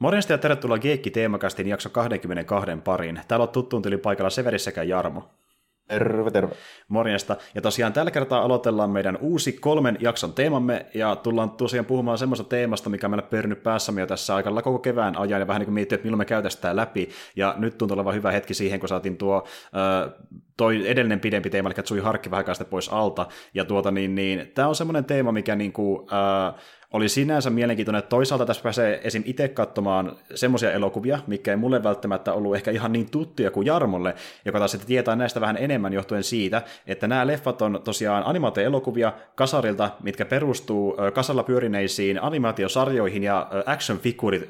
Morjesta ja tervetuloa Geekki Teemakastin jakso 22 pariin. Täällä on tuttuun tuli paikalla Severi sekä Jarmo. Terve, terve. Morjesta. Ja tosiaan tällä kertaa aloitellaan meidän uusi kolmen jakson teemamme, ja tullaan tosiaan puhumaan semmoista teemasta, mikä meillä pyörinyt päässämme jo tässä aikalla koko kevään ajan, ja vähän niin kuin miettiä, että milloin me käytäisiin tämä läpi, ja nyt tuntuu olevan hyvä hetki siihen, kun saatiin tuo äh, toi edellinen pidempi teema, eli Tsui Harkki vähän pois alta, ja tuota niin, niin tämä on semmoinen teema, mikä niin kuin, äh, oli sinänsä mielenkiintoinen, että toisaalta tässä pääsee esim. itse katsomaan semmoisia elokuvia, mikä ei mulle välttämättä ollut ehkä ihan niin tuttuja kuin Jarmolle, joka taas sitten tietää näistä vähän enemmän johtuen siitä, että nämä leffat on tosiaan animaatioelokuvia kasarilta, mitkä perustuu kasalla pyörineisiin animaatiosarjoihin ja action figurit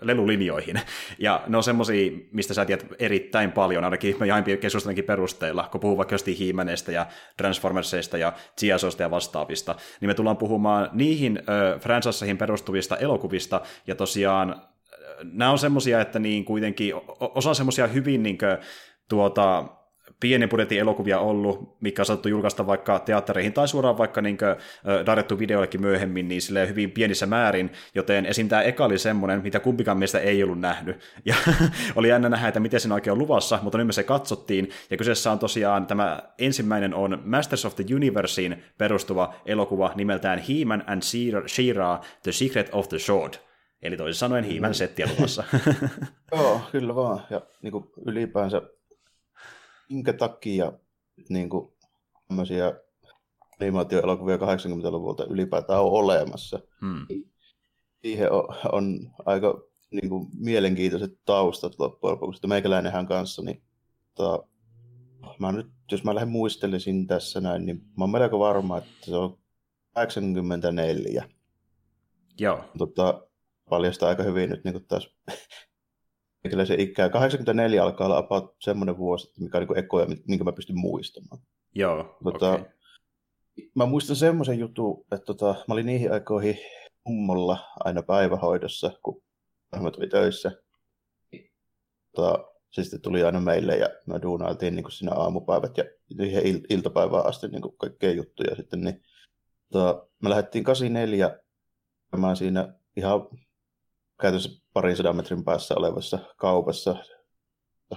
lelulinjoihin. Ja ne on semmoisia, mistä sä tiedät erittäin paljon, ainakin me jaimpien keskustelenkin perusteella, kun puhuu vaikka jostain ja Transformersista ja Chiasoista ja vastaavista, niin me tullaan puhumaan niihin franchiseihin perustuvista elokuvista, ja tosiaan äh, nämä on semmoisia, että niin kuitenkin osa semmoisia hyvin niin kuin, tuota, pienen budjetin elokuvia ollut, mikä on saattu julkaista vaikka teattereihin tai suoraan vaikka niin kuin, videollekin myöhemmin, niin sille hyvin pienissä määrin, joten esim. tämä eka oli semmoinen, mitä kumpikaan meistä ei ollut nähnyt. Ja oli jännä nähdä, että miten se oikein on luvassa, mutta nyt me se katsottiin, ja kyseessä on tosiaan tämä ensimmäinen on Masters of the Universein perustuva elokuva nimeltään He-Man and She-Ra, The Secret of the Sword. Eli toisin sanoen He-Man settiä luvassa. Joo, kyllä vaan. Ja niin kuin ylipäänsä minkä takia niin kuin, tämmöisiä animaatioelokuvia 80-luvulta ylipäätään on olemassa. Hmm. Siihen on, on aika niin kuin, mielenkiintoiset taustat loppujen lopuksi. Meikäläinenhän kanssa, niin tota, mä nyt, jos mä lähden muistelisin tässä näin, niin mä oon melko varma, että se on 84. Joo. Tota, paljastaa aika hyvin nyt niin kuin taas kyllä se ikää. 84 alkaa olla about semmoinen vuosi, mikä on niin ekoja, minkä mä pystyn muistamaan. Joo, tota, okay. Mä muistan semmoisen jutun, että tota, mä olin niihin aikoihin mummolla aina päivähoidossa, kun mä tuli töissä. Tota, se sitten tuli aina meille ja me duunailtiin niin siinä aamupäivät ja siihen il- iltapäivään asti niin kaikkea juttuja sitten. Niin, tota, me lähdettiin 84 mä siinä ihan käytännössä parin sadan metrin päässä olevassa kaupassa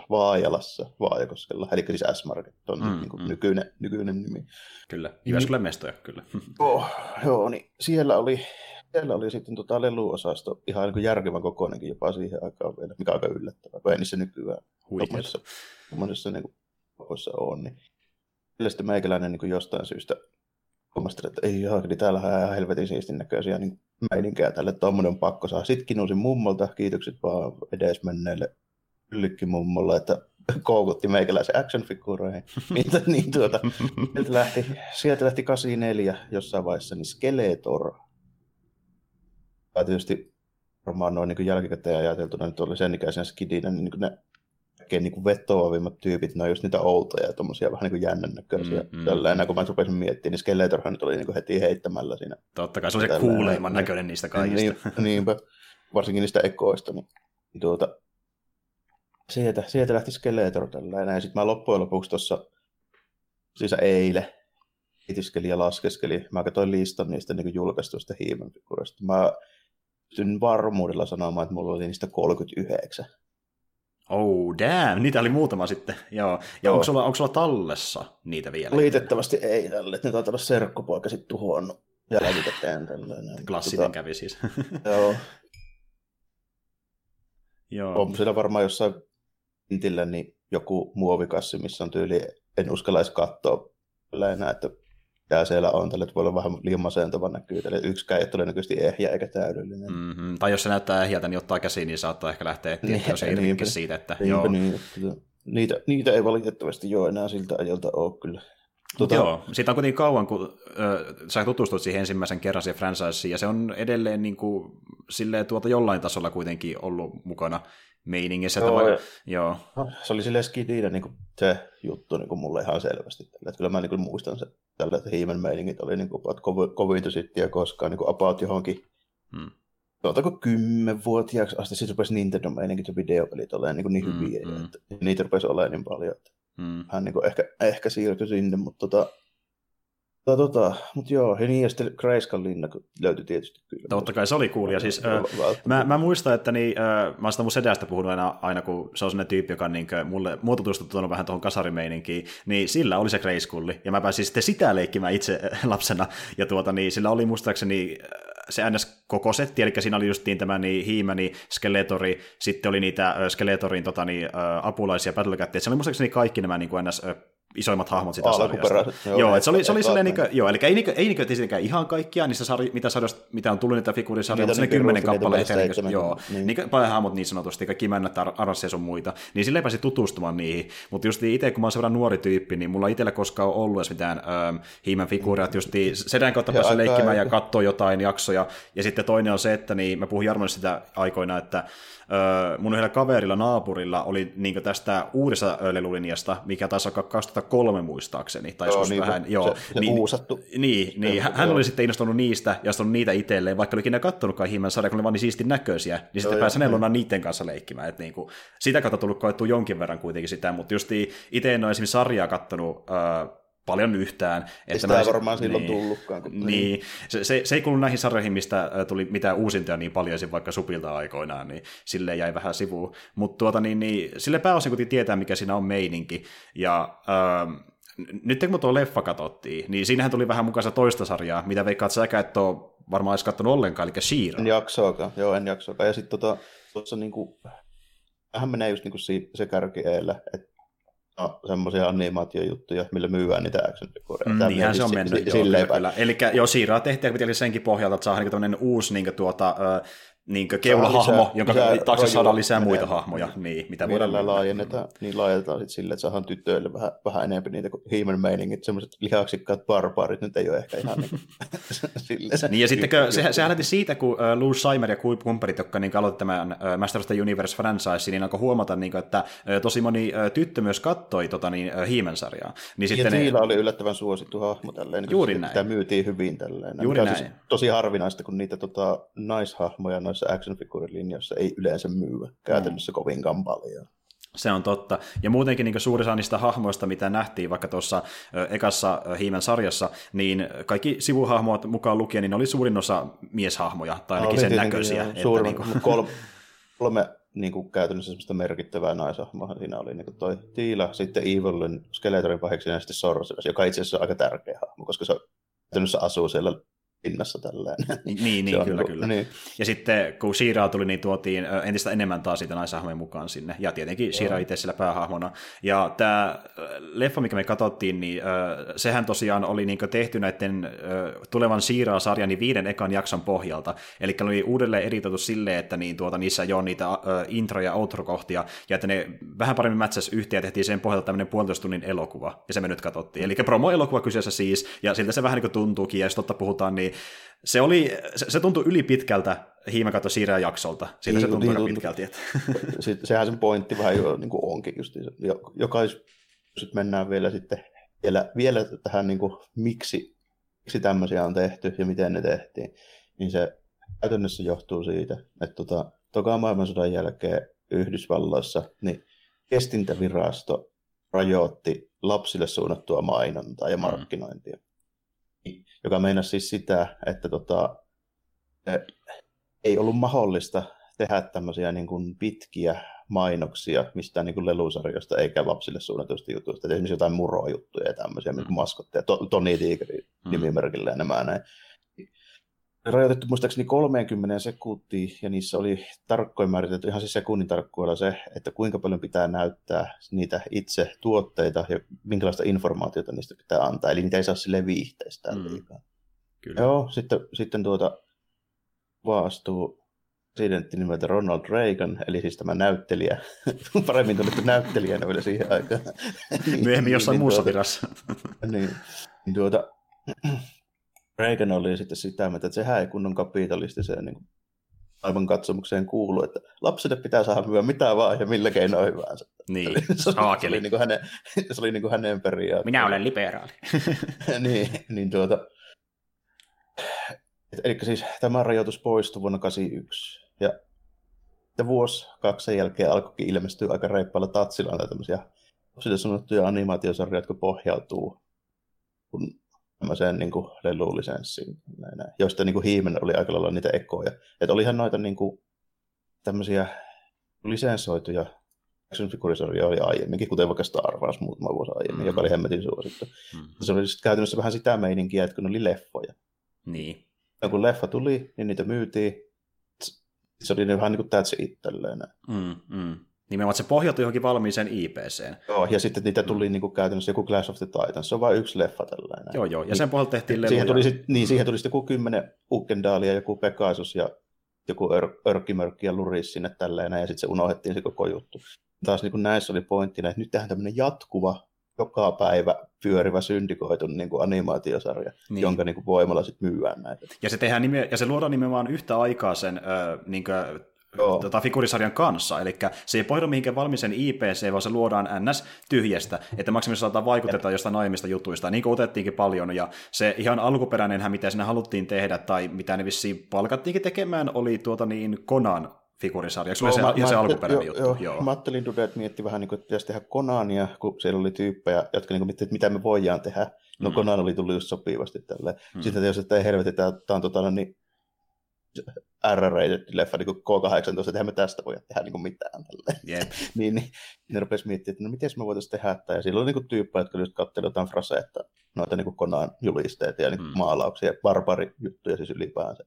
Vaajalassa, Vaajakoskella, eli siis S-Market on mm, niin kuin mm. nykyinen, nykyinen nimi. Kyllä, Jyväskylän mestoja, kyllä. Oh, joo, niin siellä oli, siellä oli sitten tota leluosasto ihan niin järkevän kokoinenkin jopa siihen aikaan vielä, mikä on aika yllättävää, kun ei niissä nykyään tuommoisessa niin kaupoissa on. Niin. Kyllä sitten meikäläinen niin jostain syystä huomasin, että ei ihan, niin täällä on ihan helvetin siistin näköisiä niin meininkää tälle, tuommoinen on pakko saa. Sitten kinusin mummolta, kiitokset vaan edesmenneelle mummolle, että koukutti meikäläisen action-figureihin. niin, niin tuota, sieltä lähti, sieltä lähti 84 jossain vaiheessa, niin Skeletor. Ja tietysti varmaan noin niin jälkikäteen ajateltuna, nyt oli sen ikäisenä skidinä, niin, niin ne kaikkein niin vetoavimmat tyypit, ne on just niitä outoja ja tommosia vähän niin jännän näköisiä. Mm, mm. Tällä kun mä rupesin miettimään, niin Skeletorhan nyt oli niin heti heittämällä siinä. Totta kai, se on se kuuleimman niin, näköinen niistä kaikista. Niin, niinpä, varsinkin niistä ekoista. Niin, tuota, sieltä, sieltä lähti Skeletor tällä näin. Sitten mä loppujen lopuksi tuossa, siis eilen, itiskelin ja laskeskelin. Mä katsoin listan niistä niin julkaistuista hiimen Mä pystyn varmuudella sanomaan, että mulla oli niistä 39. Oh damn, niitä oli muutama sitten. Joo. Ja onko sulla, onko sulla tallessa niitä vielä? Liitettävästi ei tälle. Ne taitaa olla serkkupoika sitten tuhonnut jälkikäteen. Klassinen tota, kävi siis. joo. joo. On siellä varmaan jossain intillä niin joku muovikassi, missä on tyyli, en uskalla edes katsoa enää, että mitä siellä on. Tällä voi olla vähän liian masentava näkyy. Tällä yksikään ei ole todennäköisesti ehjä eikä täydellinen. Mm-hmm. Tai jos se näyttää ehjältä, niin ottaa käsiin, niin saattaa ehkä lähteä etsiä, niin, jos ei niinpä, siitä. Että, niinpä, joo. Niin, että niitä, niitä ei valitettavasti jo enää siltä ajalta ole kyllä. Tuota... Joo, siitä on kuitenkin kauan, kun äh, sä tutustut siihen ensimmäisen kerran siihen franchiseen, ja se on edelleen niin kuin, silleen, tuota, jollain tasolla kuitenkin ollut mukana meiningissä. Joo, vai... joo. No, se oli silleen skidinä niin se juttu niin kuin mulle ihan selvästi. Tällä. Että kyllä mä niin kuin muistan se, tällä, että hiimen meiningit oli niin kuin, kovinta sitten koskaan niin kuin about johonkin hmm. Sanotaanko kymmenvuotiaaksi asti sitten rupesi Nintendo-meiningit ja videopelit olemaan niin, niin hyviä. Mm, mm. Että niitä rupesi olemaan niin paljon, että mm. hän niin kuin ehkä, ehkä siirtyi sinne, mutta tota, Tota, tota, mutta joo, ja niin, ja sitten Grayskull linna löytyi tietysti kyllä. Totta kai se oli cool, ja siis ö, mä, mä, muistan, että niin, ö, mä oon sitä mun sedästä puhunut aina, aina kun se on sellainen tyyppi, joka on niin, mulle muototusta vähän tuohon kasarimeininkiin, niin sillä oli se Grayskulli, ja mä pääsin sitten sitä leikkimään itse lapsena, ja tuota, niin, sillä oli muistaakseni se ns. koko setti, eli siinä oli justiin tämä niin, Hiimani, Skeletori, sitten oli niitä Skeletorin tota, niin, apulaisia Battlecatia, se oli muistaakseni kaikki nämä niin kuin ns isoimmat hahmot sitä sarjasta. Joo, joo että se oli, se oli silleen, niin kuin, joo, eli ei, niin kuin, ei niin kuin, ihan kaikkia niistä sarja, mitä, sarjoista, mitä on tullut niitä figuurisarjoja, mutta niinku kymmenen kappaleita, niin, joo, niin. niin paljon hahmot niin sanotusti, kaikki männät, arasseja sun muita, niin silleen pääsi tutustumaan niihin, mutta just itse, kun mä oon sellainen nuori tyyppi, niin mulla itsellä koskaan ollut edes mitään ähm, hiimen figuuria, että just sedän kautta pääsi leikkimään ja katsoa jotain jaksoja, ja sitten toinen on se, että niin, mä puhun Jarmolle sitä aikoina, että mun yhdellä kaverilla naapurilla oli niin tästä uudesta lelulinjasta, mikä taisi olla 2003 muistaakseni, tai joo, niin, vähän, joo, se, se niin, uusattu. Niin, niin hän joo. oli sitten innostunut niistä ja ostanut niitä itselleen, vaikka olikin ne kattonutkaan hiimen sarja, kun ne vaan niin siistin näköisiä, niin sitten pääsi hänellä niiden kanssa leikkimään, että niin kuin, sitä kautta tullut koettu jonkin verran kuitenkin sitä, mutta just itse en ole esimerkiksi sarjaa kattonut äh, paljon yhtään. Että sitä ei varmaan silloin niin, tullutkaan. Kun... Niin, se, se, se, ei kuulu näihin sarjoihin, mistä tuli mitään uusintoja niin paljon vaikka supilta aikoinaan, niin sille jäi vähän sivuun. Mutta tuota, niin, niin, sille pääosin kun tietää, mikä siinä on meininki. Ja ähm, nyt kun tuo leffa katsottiin, niin siinähän tuli vähän mukaansa toista sarjaa, mitä veikkaat säkä et ole varmaan edes katsonut ollenkaan, eli Shira. En jaksoakaan, joo, en jaksoakaan. Ja sitten tota, tuossa niinku, vähän menee just niinku se kärki eellä, että no, semmoisia animaatiojuttuja, millä myydään niitä action figureja. Mm, niinhän se on mennyt, joo, kyllä, kyllä. Eli joo, Siiraa tehtiin senkin pohjalta, että saa niin uusi niin tuota, niin keulahahmo, jonka taakse saadaan lisää muita enemmän. hahmoja. Niin, mitä voidaan laajennetaan, niin laajennetaan sitten silleen, että saadaan tytöille vähän, vähän enemmän niitä kuin human meiningit, semmoiset lihaksikkaat barbaarit nyt ei ole ehkä ihan niin silleen. niin ja sitten se, se lähti siitä, kun uh, Lou Scheimer ja kumppanit, jotka niin aloitti tämän uh, Master of the Universe franchise, niin alkoi huomata, niin kuin, että uh, tosi moni uh, tyttö myös kattoi tota, niin, uh, He-Man-sarjaa. Niin ja sitten ne... oli yllättävän suosittu hahmo tälleen. Niin Juuri näin. Sitä myytiin hyvin tälleen. Juuri näin. Siis tosi harvinaista, kun niitä tota, naishahmoja noissa action figurilinjoissa ei yleensä myy käytännössä mm. kovinkaan paljon. Se on totta. Ja muutenkin niin suuri osa niistä hahmoista, mitä nähtiin vaikka tuossa ekassa Hiimen sarjassa, niin kaikki sivuhahmot mukaan lukien, niin oli suurin osa mieshahmoja, tai ainakin no, sen näköisiä. Että suurin, niin kuin... kolme, kolme niin kuin käytännössä semmoista merkittävää naisahmoa. Siinä oli niin kuin toi Tiila, sitten Evilin, Skeletorin pahiksi ja sitten Sorceress, joka itse asiassa on aika tärkeä hahmo, koska se käytännössä asuu siellä pinnassa tällä Niin, niin, niin kyllä, niin, kyllä. Niin. Ja sitten kun Shiraa tuli, niin tuotiin entistä enemmän taas siitä naisahmojen mukaan sinne. Ja tietenkin Shira itse sillä päähahmona. Ja tämä leffa, mikä me katsottiin, niin sehän tosiaan oli niin tehty näiden tulevan Shiraa-sarjan niin viiden ekan jakson pohjalta. Eli oli uudelleen eritoitu silleen, että niin, tuota, niissä ei ole niitä intro- ja outro-kohtia, ja että ne vähän paremmin mätsäs yhteen ja tehtiin sen pohjalta tämmöinen puolitoista tunnin elokuva, ja se me nyt katsottiin. Eli promo-elokuva kyseessä siis, ja siltä se vähän niin kuin tuntuukin, ja jos totta puhutaan, niin se, oli, se, se tuntui yli pitkältä Hiimakato Siirää jaksolta. Siitä niin, se tuntui niin, pitkälti. Että. sehän sen pointti vähän jo niin kuin onkin. Just, jokais, jos mennään vielä sitten vielä, vielä tähän niin kuin, miksi, miksi tämmöisiä on tehty ja miten ne tehtiin, niin se käytännössä johtuu siitä, että tota, toka maailmansodan jälkeen Yhdysvalloissa niin kestintävirasto rajoitti lapsille suunnattua mainontaa ja mm. markkinointia. Mm joka meinasi siis sitä, että tota, ei ollut mahdollista tehdä tämmöisiä niin kuin pitkiä mainoksia mistään niin kuin lelusarjoista eikä lapsille suunnatuista jutuista. Esimerkiksi jotain murojuttuja ja tämmöisiä, mm. niin kuin maskotteja, to, Toni Tigri mm. nimimerkillä ja nämä näin. Rajoitettu muistaakseni 30 sekuntia, ja niissä oli tarkkoin määritelty ihan siis sekunnin tarkkuudella se, että kuinka paljon pitää näyttää niitä itse tuotteita ja minkälaista informaatiota niistä pitää antaa. Eli niitä ei saa sille viihteistä mm. liikaa. Kyllä. Joo, sitten, sitten tuota vaastuu presidentti nimeltä Ronald Reagan, eli siis tämä näyttelijä, paremmin tunnettu näyttelijänä vielä siihen aikaan. Myöhemmin jossain niin, muussa tuota, virassa. niin, niin tuota, Reagan oli sitten sitä mieltä, että sehän ei kunnon kapitalistiseen niin aivan katsomukseen kuulu, että lapsille pitää saada myydä mitä vaan ja millä keinoin hyvänsä. Niin, se, oli, se oli, niin kuin hänen, se oli niin kuin hänen periaatteessa. Minä olen liberaali. niin, niin tuota, eli siis tämä rajoitus poistui vuonna 1981. Ja, ja vuosi kaksi sen jälkeen alkoikin ilmestyä aika reippailla tatsilla tämmöisiä lapsille sanottuja animaatiosarjoja, jotka pohjautuu kun tämmöiseen niin kuin lelulisenssiin, näin, joista niin kuin hiimen oli aika lailla niitä ekoja. Että olihan noita niin kuin, tämmöisiä lisensoituja action-figurisarjoja oli aiemminkin, kuten vaikka Star Wars muutama vuosi aiemmin, mm. joka oli hemmetin suosittu. Mm. Se oli sitten käytännössä vähän sitä meininkiä, että kun ne oli leffoja. Niin. Ja kun leffa tuli, niin niitä myytiin. Se oli vähän niin kuin that's itselleen. Mm, mm. Nimenomaan, se pohjautui johonkin valmiiseen IPCen. Joo, ja sitten niitä tuli mm. niin kuin käytännössä joku Clash of the Titans, se on vain yksi leffa tällainen. Joo, joo, ja sen pohjalta tehtiin leluja. Siihen tuli, sit, niin, siihen tuli sitten joku kymmenen Ukendaalia, joku Pegasus ja joku ör, Örkkimörkki ja Luris sinne tällainen, ja sitten se unohdettiin se koko juttu. Taas niin kuin näissä oli pointtina, että nyt tehdään tämmöinen jatkuva, joka päivä pyörivä syndikoitun niin kuin animaatiosarja, niin. jonka niin kuin voimalla sitten myyään näitä. Ja se, tehdään nime- ja se luodaan nimenomaan yhtä aikaa sen äh, niin kuin tota, figurisarjan kanssa, eli se ei pohjaudu mihinkään valmiisen IPC, vaan se luodaan NS tyhjästä, että maksimissaan saadaan vaikuteta jostain aiemmista jutuista, niin kuin otettiinkin paljon, ja se ihan alkuperäinenhän, mitä sinne haluttiin tehdä, tai mitä ne vissiin palkattiinkin tekemään, oli tuota niin Konan figurisarja. Se oli se, mä, ihan se alkuperäinen jo, juttu. Jo, joo. Mä ajattelin, että mietti vähän, niin kuin, että pitäisi tehdä Konania, kun siellä oli tyyppejä, jotka niin kuin, että mitä me voidaan tehdä. No mm. Konan oli tullut just sopivasti tälle. Mm. Sitten jos että ei helvetitä, tämä on tota, no niin, R-rated-leffa niin K-18, että me tästä voi tehdä niin kuin mitään. Yep. niin, niin, ne rupesi miettimään, että no miten me voitaisiin tehdä tämä. Ja silloin oli niin tyyppejä, jotka just katselivat jotain fraseetta, noita niin konaan julisteita ja niin mm. maalauksia, barbarijuttuja siis ylipäänsä.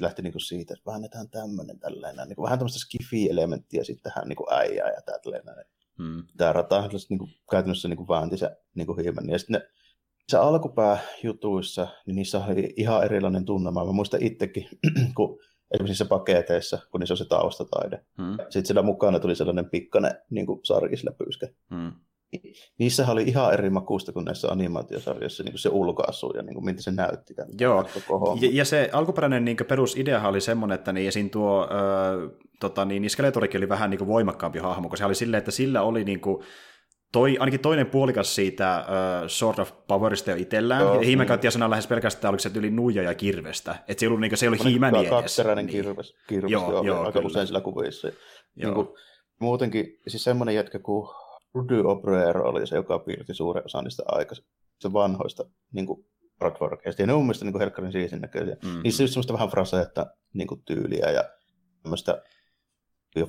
Lähti niin kuin siitä, että väännetään tämmöinen tällainen, niin kuin vähän tämmöistä skifi-elementtiä sitten tähän niin kuin äijää ja tällainen. Mm. Tämä rata niin kuin, käytännössä niin kuin väänti se niin kuin hieman. Ja sitten ne se alkupääjutuissa, niin niissä oli ihan erilainen tunnelma. Mä muistan itsekin, kun esimerkiksi paketeissa, kun niissä on se taustataide. Hmm. Sitten siellä mukana tuli sellainen pikkainen niin sarkisläpyyskä. Hmm. Niissä oli ihan eri makuusta kuin näissä animaatiosarjoissa niin kuin se ulkoasu ja niin kuin, miltä se näytti. Tämän Joo, ja, ja, se alkuperäinen niin perusidea oli semmoinen, että niin, esiin tuo ö, tota, niin, Skeletorikin oli vähän niin kuin voimakkaampi hahmo, koska se oli silleen, että sillä oli niin kuin, toi, ainakin toinen puolikas siitä uh, Sort of Powerista jo itsellään. Joo, ja Hiimen niin. lähes pelkästään, oliko se yli nuija ja kirvestä. Että se ei ollut, niin, se ei ollut hiimeni edes. Kakteräinen niin. kirves, kirves joo, joo, joo, aika kyllä. usein sillä kuvissa. Niin kuin, muutenkin, siis semmoinen jätkä kuin Rudy Obrero oli se, joka piirti suuren osan niistä aikaisista vanhoista niin kuin Ja ne on mielestäni niin helkkarin siisin näköisiä. Mm-hmm. Niissä on semmoista vähän fraseetta niin kuin tyyliä ja tämmöistä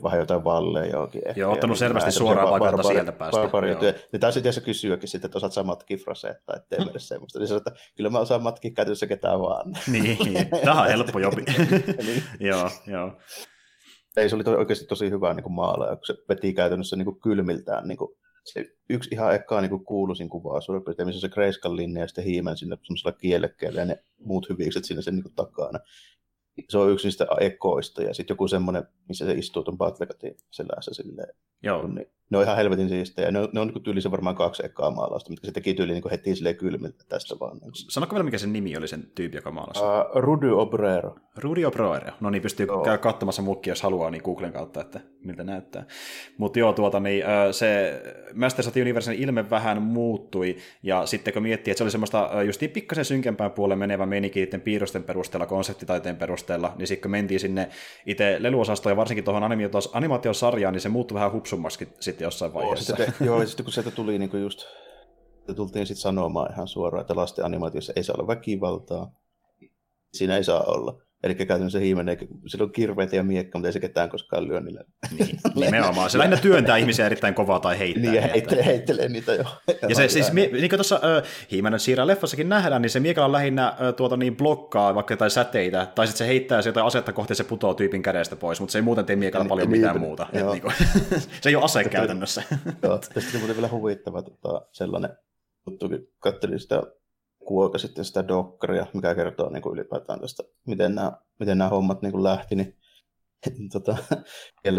vähän jotain valleja johonkin. Ehkä, Joo, ottanut selvästi suoraan bar- sieltä päästä. Barbari ja niin taisi itse kysyäkin sitten, että osaat sä matkia fraseetta, ettei mene semmoista. Niin sanoin, että kyllä mä osaan matkia käytössä ketään vaan. niin, tämä on helppo jobi. niin. joo, joo. Ei, se oli to, oikeasti tosi hyvä niin kuin maala, kun se veti käytännössä niin kuin kylmiltään niin kuin, se yksi ihan ekaa niin kuuluisin kuvaa suurin piirtein, missä se Kreiskan linja ja sitten hiimen sinne semmoisella kielekkeellä ja ne muut hyvikset sinne sen niin kuin takana se on yksi niistä ekoista, ja sitten joku semmoinen, missä se istuu tuon Battlegatin selässä silleen. Joo. Niin, ne on ihan helvetin siistejä. Ne on, ne on niin tyylisen varmaan kaksi ekaa maalausta, mitkä se teki tyyli niin heti silleen kylmiltä tästä vaan. Niin. Sanoko vielä, mikä sen nimi oli sen tyyppi, joka maalasi? Uh, Rudy Obrero. Rudy Obrero. No niin, pystyy joo. käydä katsomassa mukkia, jos haluaa, niin Googlen kautta, että miltä näyttää. Mutta joo, tuota, niin, se Masters of the Universen ilme vähän muuttui, ja sitten kun miettii, että se oli semmoista justiin pikkasen synkempään puolelle menevä meininki niiden piirrosten perusteella, konseptitaiteen perusteella, niin sitten kun mentiin sinne itse leluosastoon ja varsinkin tuohon animaatiosarjaan, niin se muuttui vähän hupsummaksi sitten jossain vaiheessa. Sitten, joo, ja sitten kun sieltä tuli niin kuin just, tultiin sitten sanomaan ihan suoraan, että lasten animaatiossa ei saa olla väkivaltaa, siinä ei saa olla. Eli käytännössä hiimen, sillä on kirveitä ja miekka, mutta ei se ketään koskaan lyö niille. Niin, nimenomaan. Se lähinnä työntää ihmisiä erittäin kovaa tai heittää. Niin, heittelee, heittelee niitä jo. Ja se, siis, niin kuin tuossa äh, Hiimen siirrän leffassakin nähdään, niin se miekalla lähinnä äh, tuota, niin blokkaa vaikka jotain säteitä, tai sitten se heittää se jotain asetta kohti ja se putoo tyypin kädestä pois, mutta se ei muuten tee miekalla niin, paljon niin, mitään niin, muuta. Et, niin kuin, se ei ole ase käytännössä. Joo, tästä on muuten vielä huvittava tota, sellainen juttu, kun katselin sitä kuoka sitten sitä dokkaria, mikä kertoo niin kuin ylipäätään tästä, miten nämä, miten nämä hommat niin kuin lähti, niin tota,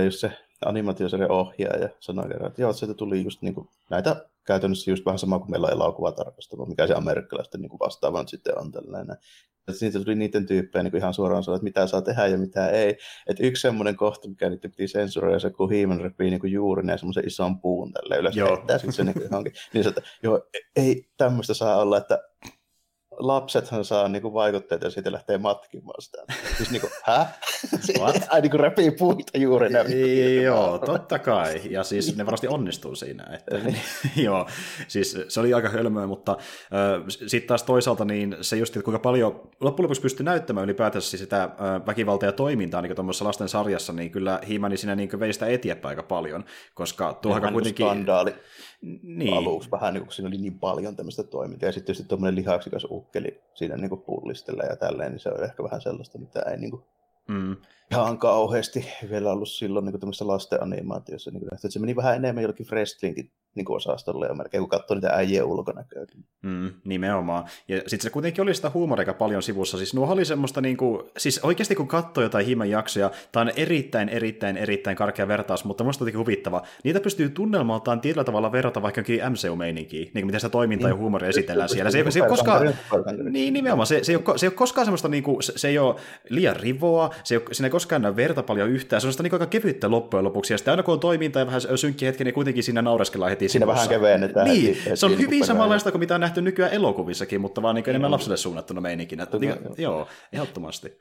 just se animaatiosarjan ohjaaja sanoi kerran, että joo, sieltä tuli just niin kuin, näitä käytännössä just vähän sama kuin meillä on elokuvatarkastelu, mikä se amerikkalaisten niin vastaavan sitten on tällainen. Että siitä tuli niiden tyyppejä niin ihan suoraan sanoa, että mitä saa tehdä ja mitä ei. Että yksi semmoinen kohta, mikä niiden piti sensuroida, se kun Hiiman repii niin juuri ja semmoisen ison puun tälle ylös. Joo. Sitten se niin johonkin. Niin se, että joo, ei tämmöistä saa olla, että lapsethan saa niinku vaikutteita ja siitä lähtee matkimaan sitä. Siis niinku, hä? Ai niinku repii puita juuri näin. Joo, totta kai. Ja siis ne varmasti onnistuu siinä. Että, niin. joo, siis se oli aika hölmöä, mutta äh, sitten taas toisaalta niin se just, että kuinka paljon loppujen lopuksi pystyi näyttämään ylipäätänsä sitä äh, väkivaltaa ja toimintaa niin tuommoisessa lasten sarjassa, niin kyllä Himani siinä niin vei sitä eteenpäin aika paljon, koska tuohon kuitenkin... Skandaali niin. aluksi vähän, niin kun siinä oli niin paljon tämmöistä toimintaa, ja sitten tietysti tuommoinen lihaksikas ukkeli siinä niin pullistella ja tälleen, niin se oli ehkä vähän sellaista, mitä ei niin kuin, mm. ihan kauheasti vielä ollut silloin niin tämmöisessä lasten animaatiossa, niin kuin, että se meni vähän enemmän jollekin wrestlingin niin kuin osastolle jo melkein, kun katsoi niitä äijien ulkonäköä. Mm, nimenomaan. Ja sitten se kuitenkin oli sitä huumoria paljon sivussa. Siis nuo oli semmoista, niin kuin, siis oikeasti kun katsoo jotain hiiman jaksoja, tämä on erittäin, erittäin, erittäin karkea vertaus, mutta minusta on huvittava. Niitä pystyy tunnelmaltaan tietyllä tavalla verrata vaikka MCU-meininkiin, niin kuin miten sitä toimintaa niin. ja huumoria esitellään siellä. Se, se ei ole koskaan, niin nimenomaan, se, se, ei ole, se ei ole koskaan semmoista, niin kuin, se, se ei ole liian rivoa, se ei ole, siinä ei koskaan näy verta paljon yhtään, se on sitä niin aika kevyttä loppujen lopuksi, ja sitten aina kun on toiminta ja vähän synkkiä hetki, niin kuitenkin siinä naureskellaan heti Siinä vähän kevennetään. Niin, heti, heti se on hyvin niin samanlaista kuin mitä on nähty nykyään elokuvissakin, mutta vaan niin enemmän lapsille suunnattuna meininkinä. Että, niin, joo, ehdottomasti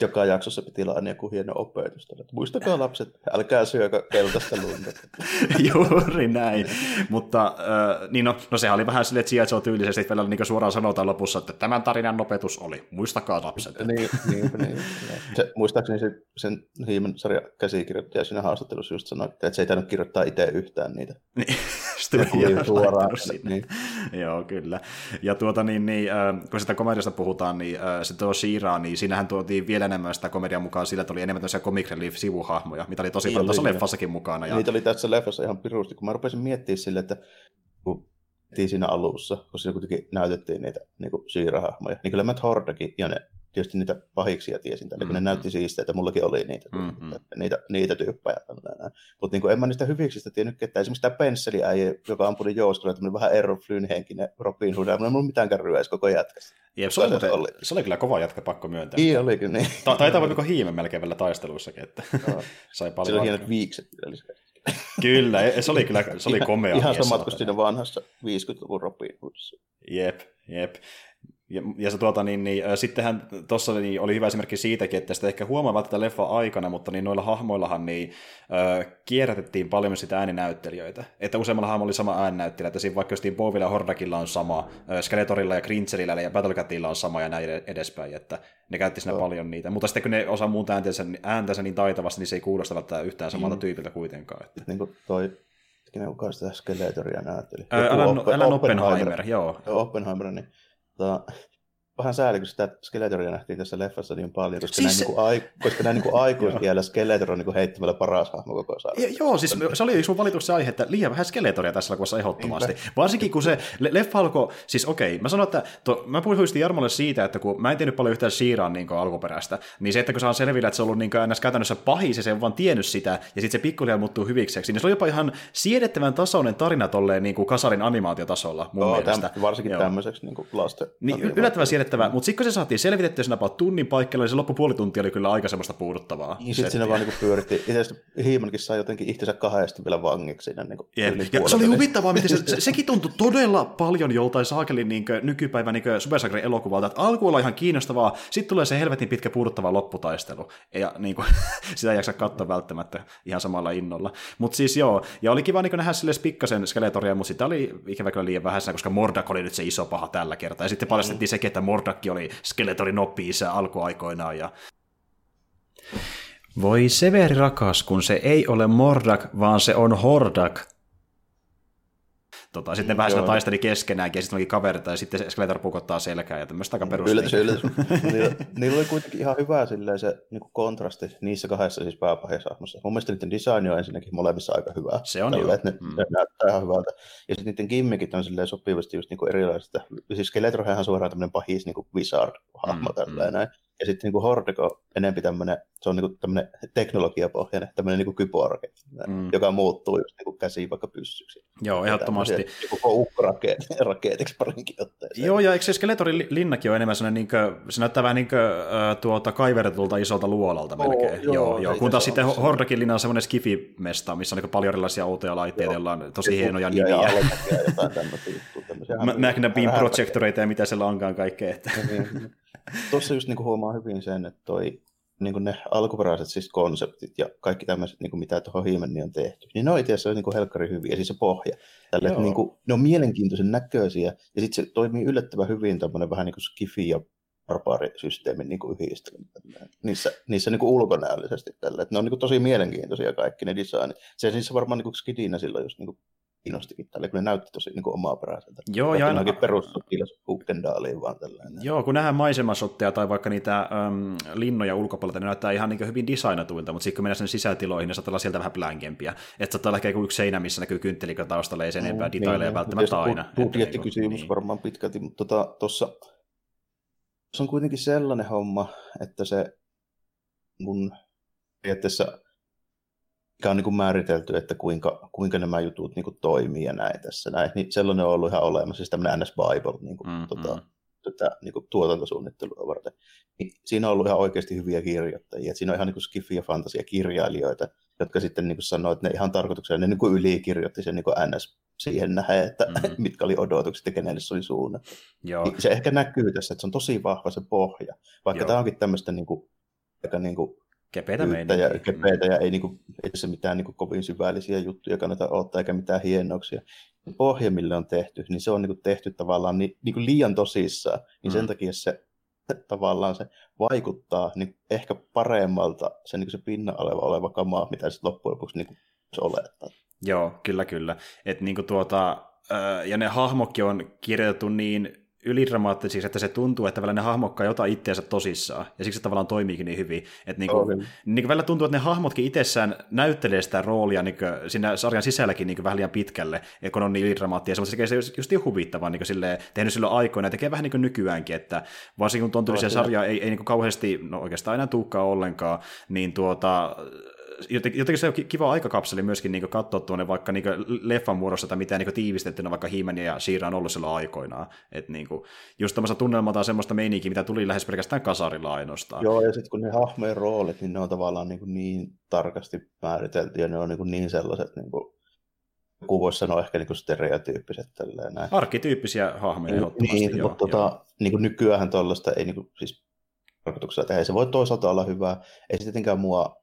joka jaksossa piti olla aina joku hieno opetus. Muistakaa lapset, älkää syökö keltaista lunta. Juuri näin. Mutta äh, niin no, no, sehän oli vähän silleen, että sijaitsee tyylisesti, että vielä niin suoraan sanotaan lopussa, että tämän tarinan opetus oli, muistakaa lapset. niin, niin, niin, se, muistaakseni se, sen Hiimen sarja käsikirjoittaja siinä haastattelussa just sanoi, että se ei tainnut kirjoittaa itse yhtään niitä. Niin, sitten suoraan. Niin. Joo, kyllä. Ja tuota niin, niin äh, kun sitä komediasta puhutaan, niin äh, se tuo Shiraa, niin siinähän tuotiin vielä enemmän sitä komedian mukaan sillä, että oli enemmän tämmöisiä comic relief-sivuhahmoja, mitä oli tosi niin paljon tuossa leffassakin mukana. Ja... Niitä oli tässä leffassa ihan pirusti, kun mä rupesin miettimään sille, että kun siinä alussa, kun siinä kuitenkin näytettiin niitä niin siirahahmoja, niin kyllä Matt Hordakin ja ne tietysti niitä pahiksia tiesin tälle, mm-hmm. kun ne mm-hmm. näytti siistä, että mullakin oli niitä, mm-hmm. niitä, niitä tyyppejä. Mutta niin en mä niistä hyviksistä tiennyt ketään. Esimerkiksi tämä pensseliäijä, joka ampui jouskolla, tämmöinen vähän Errol Flynn henkinen Robin Hood, ei mulla mitään kärryä koko jätkästä. Jep, se, oli, muuten, oli. se oli kyllä kova jatka, pakko myöntää. Niin olikin, niin. Ta- taitaa olla hiime melkein vielä taisteluissakin, että no. sai paljon Sillä oli hienot viikset. Kyllä, se oli kyllä se oli komea Ihan samat kuin siinä vanhassa 50-luvun Robin Hoodissa. Jep, jep. Ja, ja se, tuota, niin, niin, sittenhän tuossa niin, oli hyvä esimerkki siitäkin, että sitä ehkä huomaa tätä leffa aikana, mutta niin noilla hahmoillahan niin, äh, kierrätettiin paljon sitä ääninäyttelijöitä. Että useammalla hahmolla oli sama ääninäyttelijä, että siinä vaikka justiin Bovilla ja Hordakilla on sama, äh, Skeletorilla ja Grincherillä ja Battlecatilla on sama ja näin edespäin, että ne käytti siinä no. paljon niitä. Mutta sitten kun ne osaa muun ääntänsä, ääntänsä niin taitavasti, niin se ei kuulosta välttämättä yhtään samalta mm. tyypiltä kuitenkaan. Että. Niin kuin toi kuka sitä Skeletoria näytteli? Alan, Alan Oppenheimer, joo. Oppenheimer, niin tota, vähän sääli, kun sitä Skeletoria nähtiin tässä leffassa niin paljon, koska siis... näin, niin kuin, ai, koska näin niin aikuisiellä Skeletor on niin heittämällä paras hahmo koko sarjassa. Joo, siis se oli yksi mun valituksen aihe, että liian vähän Skeletoria tässä elokuvassa ehdottomasti. Niinpä. Varsinkin kun se leffa alkoi, siis okei, mä sanoin, että to, mä puhuin Jarmolle siitä, että kun mä en tiennyt paljon yhtään Shiiraan niin alkuperäistä, niin se, että kun saa selvillä, että se on ollut niin ns. käytännössä pahis ja se on vaan tiennyt sitä, ja sitten se pikkuhiljaa muuttuu hyvikseksi, niin se oli jopa ihan siedettävän tasoinen tarina tolleen niin kuin kasarin animaatiotasolla mun Joo, mielestä. Täm, varsinkin Joo. tämmöiseksi niin lasten. Niin, yllättävän siedettävää, mutta sitten kun se saatiin selvitettyä siinä about tunnin paikalla, niin se loppupuoli tuntia oli kyllä aika semmoista puuduttavaa. Niin, sitten siinä vaan niin pyöritti. Itse Hiimankin sai jotenkin itsensä kahdesti vielä vangiksi siinä. Niin yep. Ja se oli huvittavaa, miten se, se, sekin tuntui todella paljon joltain saakelin niin nykypäivän niin Supersagrin elokuvalta, että alku oli ihan kiinnostavaa, sitten tulee se helvetin pitkä puuduttava lopputaistelu, ja niin kuin, sitä ei jaksa katsoa välttämättä ihan samalla innolla. Mutta siis joo, ja oli kiva niin nähdä sille pikkasen skeletoria, mutta sitä oli ikävä kyllä liian vähäisenä, koska Mordak oli nyt se iso paha tällä kertaa, ja sitten paljastettiin sekin, että Mordakki oli Skeletorin oppi-isä alkuaikoinaan. Ja... Voi Severi rakas, kun se ei ole Mordak, vaan se on Hordak. Tota, sitten ne vähän taisteli keskenään, ja sitten onkin kaverita, ja sitten Skeletor pukottaa selkää, ja tämmöistä aika perus. Yllätys, yllätys. niillä, niillä, oli kuitenkin ihan hyvä silleen, se niin kuin kontrasti niissä kahdessa siis pääpahjasahmossa. Mun mielestä niiden design on ensinnäkin molemmissa aika hyvä. Se on Tällä, ne, mm. ne, näyttää ihan hyvältä. Ja sitten niiden gimmikit on silleen sopivasti just niin kuin erilaisista. Siis Skeletorhan on suoraan tämmöinen pahis niin kuin wizard-hahmo mm, tällä mm. näin. Ja sitten niin Hordeko on enempi tämmöinen, se on niin tämmöinen teknologiapohjainen, tämmöinen niin kyborg, mm. joka muuttuu just niin käsiin vaikka pyssyksi. Joo, ehdottomasti. Niin koko ukkorakeetiksi parinkin otteeseen. Joo, ja eikö se Skeletorin linnakin ole enemmän sellainen, niin kuin, se näyttää vähän niin kuin, tuota, kaivertulta isolta luolalta melkein. joo, joo, joo. Kun taas sitten Hordakin linna on semmoinen skifimesta, missä on niin paljon erilaisia outoja laitteita, joilla on tosi hienoja nimiä. Ja, ja jotain tämmöisiä juttuja Magna Beam projectoreita ja mitä siellä onkaan kaikkea. Että. Tuossa just niin huomaa hyvin sen, että toi niin kuin ne alkuperäiset siis konseptit ja kaikki tämmöiset, niin kuin mitä tuohon Hiimeniin on tehty, niin ne on itse asiassa niin kuin helkkari hyviä, siis se pohja. Tälle, että niin kuin, ne on mielenkiintoisen näköisiä, ja sitten se toimii yllättävän hyvin tämmöinen vähän niin kuin skifi ja barbaarisysteemin niin kuin yhdistelmä niissä, niissä niin kuin ulkonäöllisesti. Tälle. Että ne on niin kuin tosi mielenkiintoisia kaikki ne designit. Se siis varmaan niin kuin skidinä silloin just niin kuin kiinnostikin tälle, kun ne näytti tosi niin omaa peräiseltä. Joo, ja aina... perussotilas Ukkendaaliin vaan tällainen. Joo, kun nähdään maisemasotteja tai vaikka niitä äm, linnoja ulkopuolelta, ne näyttää ihan niin hyvin designatuilta, mutta sitten kun mennään sinne sisätiloihin, ne saattaa olla sieltä vähän blänkempiä. Että saattaa olla ehkä yksi seinä, missä näkyy kynttelikö taustalla, ei sen enempää mm, detaileja niin, välttämättä aina. Budjettikysymys niin. varmaan pitkälti, mutta tuossa tota, on kuitenkin sellainen homma, että se mun periaatteessa mikä on niin kuin määritelty, että kuinka, kuinka nämä jutut niin kuin toimii ja näin tässä. Näin. Niin sellainen on ollut ihan olemassa, siis tämmöinen NS Bible niin kuin, mm, tota, mm. Tätä, niin kuin tuotantosuunnittelua varten. Niin siinä on ollut ihan oikeasti hyviä kirjoittajia. siinä on ihan niin skifi- ja fantasia-kirjailijoita, jotka sitten niin kuin sanoo, että ne ihan tarkoituksella ne niin kuin ylikirjoitti sen niin kuin NS siihen nähdä, että mm. mitkä oli odotukset ja kenelle se oli suunnattu. Joo. Niin se ehkä näkyy tässä, että se on tosi vahva se pohja. Vaikka Joo. tämä onkin tämmöistä niin kuin, aika niin kuin Kepeitä ja, kepeitä ja ei, niin kuin, ei se mitään niin kuin, kovin syvällisiä juttuja kannata ottaa eikä mitään hienouksia. Pohja, millä on tehty, niin se on niin kuin, tehty tavallaan niin, niin kuin liian tosissaan, niin mm. sen takia se tavallaan se vaikuttaa niin ehkä paremmalta se, niin se pinnan oleva, oleva kamaa, mitä sitten loppujen lopuksi niin kuin, se olettaa. Joo, kyllä, kyllä. Et, niin kuin tuota, ja ne hahmokki on kirjoitettu niin ylidramaattisiksi, että se tuntuu, että välillä ne hahmokkaa jotain itseänsä tosissaan, ja siksi se tavallaan toimiikin niin hyvin. Että niin kuin, niin kuin välillä tuntuu, että ne hahmotkin itsessään näyttelee sitä roolia niin kuin siinä sarjan sisälläkin niin kuin vähän liian pitkälle, kun on niin ylidramaattisia, mutta se tekee se just, just huvittavaa, niin silleen, tehnyt silloin aikoina, ja tekee vähän niin kuin nykyäänkin, että varsinkin kun tuon sarja ei, ei niin kuin kauheasti, no oikeastaan enää tuukkaa ollenkaan, niin tuota, jotenkin se on kiva aikakapseli myöskin niin katsoa tuonne vaikka niin leffan muodossa, tai miten niin tiivistettynä vaikka Hiimen ja Siira on ollut silloin aikoinaan. Et niin kuin, just tämmöistä tunnelmaa semmoista meininkiä, mitä tuli lähes pelkästään kasarilla ainoastaan. Joo, ja sitten kun ne hahmojen roolit, niin ne on tavallaan niin, kuin niin tarkasti määritelty, ja ne on niin, kuin niin sellaiset, niin kuin, joku voisi sanoa ehkä niin stereotyyppiset. Tälleen, näin. Arkkityyppisiä hahmoja ehdottomasti. Niin, joo, mutta joo. Tota, niin kuin nykyään tuollaista ei niin kuin, siis tarkoituksella tehdä. Se voi toisaalta olla hyvä. Ei se tietenkään mua